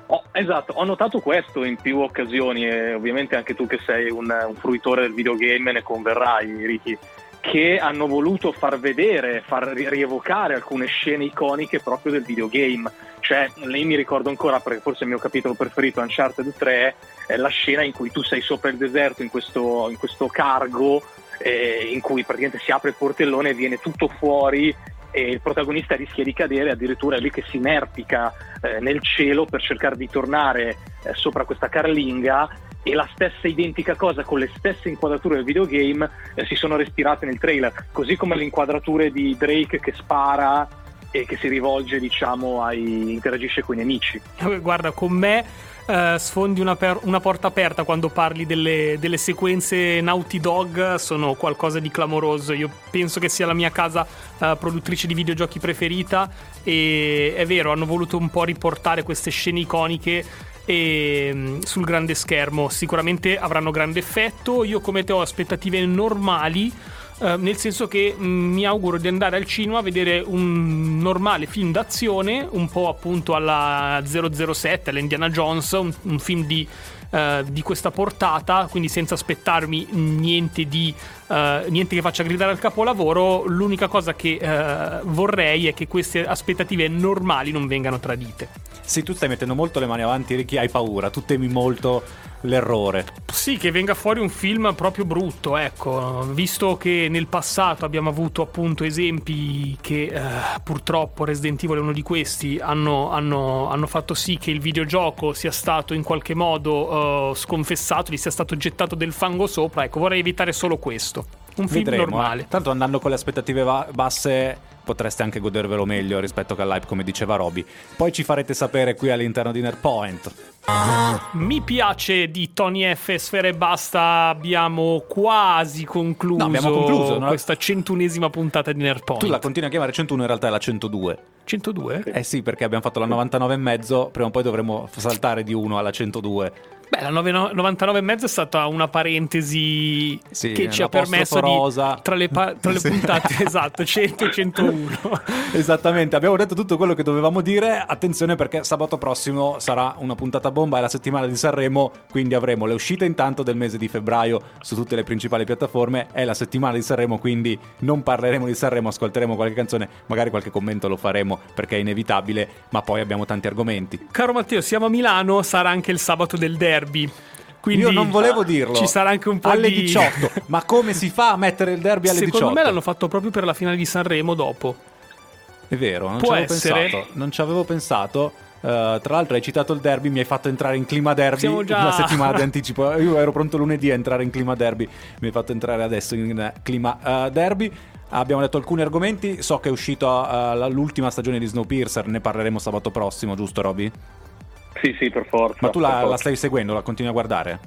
S4: Ho- esatto, ho notato questo in più occasioni e ovviamente anche tu che sei un, un fruitore del videogame ne converrai, Ricky, che hanno voluto far vedere, far ri- rievocare alcune scene iconiche proprio del videogame. Cioè, lei mi ricordo ancora, perché forse il mio capitolo preferito, Uncharted 3, è la scena in cui tu sei sopra il deserto in questo, in questo cargo, eh, in cui praticamente si apre il portellone e viene tutto fuori e il protagonista rischia di cadere, addirittura è lì che si inerpica eh, nel cielo per cercare di tornare eh, sopra questa carlinga e la stessa identica cosa con le stesse inquadrature del videogame eh, si sono respirate nel trailer, così come le inquadrature di Drake che spara e che si rivolge, diciamo, ai interagisce con i nemici.
S1: Guarda, con me eh, sfondi una, per- una porta aperta quando parli delle, delle sequenze Naughty Dog, sono qualcosa di clamoroso. Io penso che sia la mia casa eh, produttrice di videogiochi preferita e è vero, hanno voluto un po' riportare queste scene iconiche e, mm, sul grande schermo. Sicuramente avranno grande effetto. Io come te ho aspettative normali. Eh, nel senso che mh, mi auguro di andare al cinema a vedere un normale film d'azione, un po' appunto alla 007, all'Indiana Jones, un, un film di, eh, di questa portata, quindi senza aspettarmi niente, di, eh, niente che faccia gridare al capolavoro. L'unica cosa che eh, vorrei è che queste aspettative normali non vengano tradite.
S2: Sì, tu stai mettendo molto le mani avanti, Ricky, hai paura, tu temi molto l'errore.
S1: Sì, che venga fuori un film proprio brutto, ecco, visto che nel passato abbiamo avuto appunto esempi che eh, purtroppo Resident Evil è uno di questi, hanno, hanno- hanno fatto sì che il videogioco sia stato in qualche modo eh, sconfessato, gli sia stato gettato del fango sopra, ecco, vorrei evitare solo questo. Un film
S2: Vedremo,
S1: normale.
S2: eh. Tanto andando con le aspettative va- basse potreste anche godervelo meglio rispetto che all'hype, come diceva Roby. Poi ci farete sapere qui all'interno di Nerdpoint.
S1: Mi piace di Tony F. Sfere e Basta, abbiamo quasi concluso,
S2: No, abbiamo concluso,
S1: questa centunesima puntata di Nerdpoint.
S2: Tu la continui a chiamare 101, in realtà è la 102.
S1: 102?
S2: Eh sì, perché abbiamo fatto la 99 e mezzo, prima o poi dovremo saltare di 1 alla 102.
S1: Beh, la 9 99,5 è stata una parentesi
S2: Sì,
S1: che ci ha permesso di, tra le, pa- tra le
S2: Sì.
S1: puntate, esatto, 100 e 101.
S2: Esattamente, abbiamo detto tutto quello che dovevamo dire. Attenzione perché sabato prossimo sarà una puntata bomba è la settimana di Sanremo, quindi avremo le uscite intanto del mese di febbraio su tutte le principali piattaforme, è la settimana di Sanremo, quindi non parleremo di Sanremo, ascolteremo qualche canzone, magari qualche commento lo faremo perché è inevitabile, ma poi abbiamo tanti argomenti.
S1: Caro Matteo, siamo a Milano, sarà anche il sabato del derby. Quindi
S2: Io non volevo dirlo.
S1: Ci sarà anche un po'
S2: alle
S1: di
S2: 18. Ma come si fa a mettere il derby alle
S1: Secondo
S2: 18?
S1: me l'hanno fatto proprio per la finale di Sanremo dopo.
S2: È vero, non
S1: Può
S2: ci avevo
S1: essere.
S2: pensato. Non ci avevo pensato. Eh, tra l'altro hai citato il derby, mi hai fatto entrare in clima derby
S1: Siamo già-
S2: una settimana di anticipo. Io ero pronto lunedì a entrare in clima derby, mi hai fatto entrare adesso in clima eh, derby. Abbiamo detto alcuni argomenti, so che è uscito eh, l'ultima stagione di Snowpiercer, ne parleremo sabato prossimo, giusto Roby?
S4: Sì, sì, per forza.
S2: Ma tu la,
S4: forza.
S2: la stai seguendo, la continui a guardare?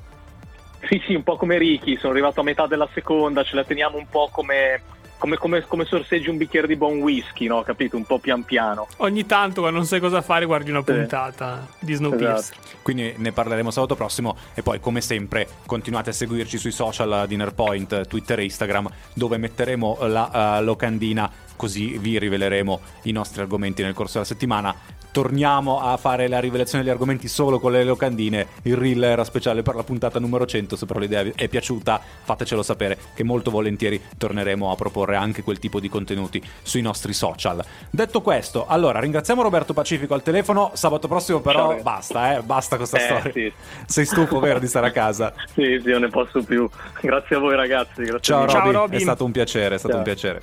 S4: Sì, sì, un po' come Ricky, sono arrivato a metà della seconda, ce la teniamo un po' come, come, come, come sorseggi un bicchiere di buon whisky, no? Capito? Un po' pian piano.
S1: Ogni tanto quando non sai cosa fare guardi una
S4: Sì.
S1: puntata di Snowpiercer.
S4: Esatto.
S2: Quindi ne parleremo sabato prossimo e poi come sempre continuate a seguirci sui social di Nerpoint, Twitter e Instagram dove metteremo la eh, locandina così vi riveleremo i nostri argomenti nel corso della settimana. Torniamo a fare la rivelazione degli argomenti solo con le locandine. Il reel era speciale per la puntata numero 100. Se però l'idea vi è piaciuta, fatecelo sapere che molto volentieri torneremo a proporre anche quel tipo di contenuti sui nostri social. Detto questo, allora ringraziamo Roberto Pacifico al telefono. Sabato prossimo, però,
S4: Ciao.
S2: basta, eh, basta questa
S4: Eh,
S2: storia.
S4: sì.
S2: Sei stufo, vero, di stare a casa?
S4: Sì, sì, non ne posso più. Grazie a voi ragazzi. Grazie
S2: Ciao,
S4: mille.
S1: Ciao.
S2: Roby. è stato un piacere, è stato
S4: Ciao.
S2: un piacere.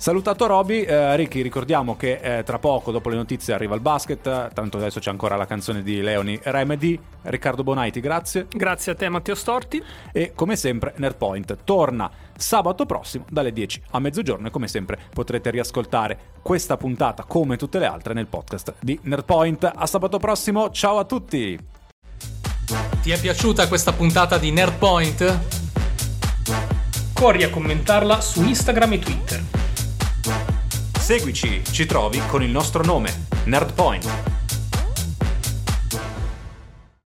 S2: Salutato Roby, eh, Ricky, ricordiamo che eh, tra poco, dopo le notizie, arriva il basket. Tanto adesso c'è ancora la canzone di Leoni Remedy. Riccardo Bonaiti, grazie.
S1: Grazie a te Matteo Storti.
S2: E come sempre, Nerdpoint torna sabato prossimo dalle 10 a mezzogiorno. E come sempre potrete riascoltare questa puntata, come tutte le altre, nel podcast di Nerdpoint. A sabato prossimo, ciao a tutti!
S5: Ti è piaciuta questa puntata di Nerdpoint?
S1: Corri a commentarla su Instagram e Twitter.
S2: Seguici, ci trovi con il nostro nome, Nerdpoint.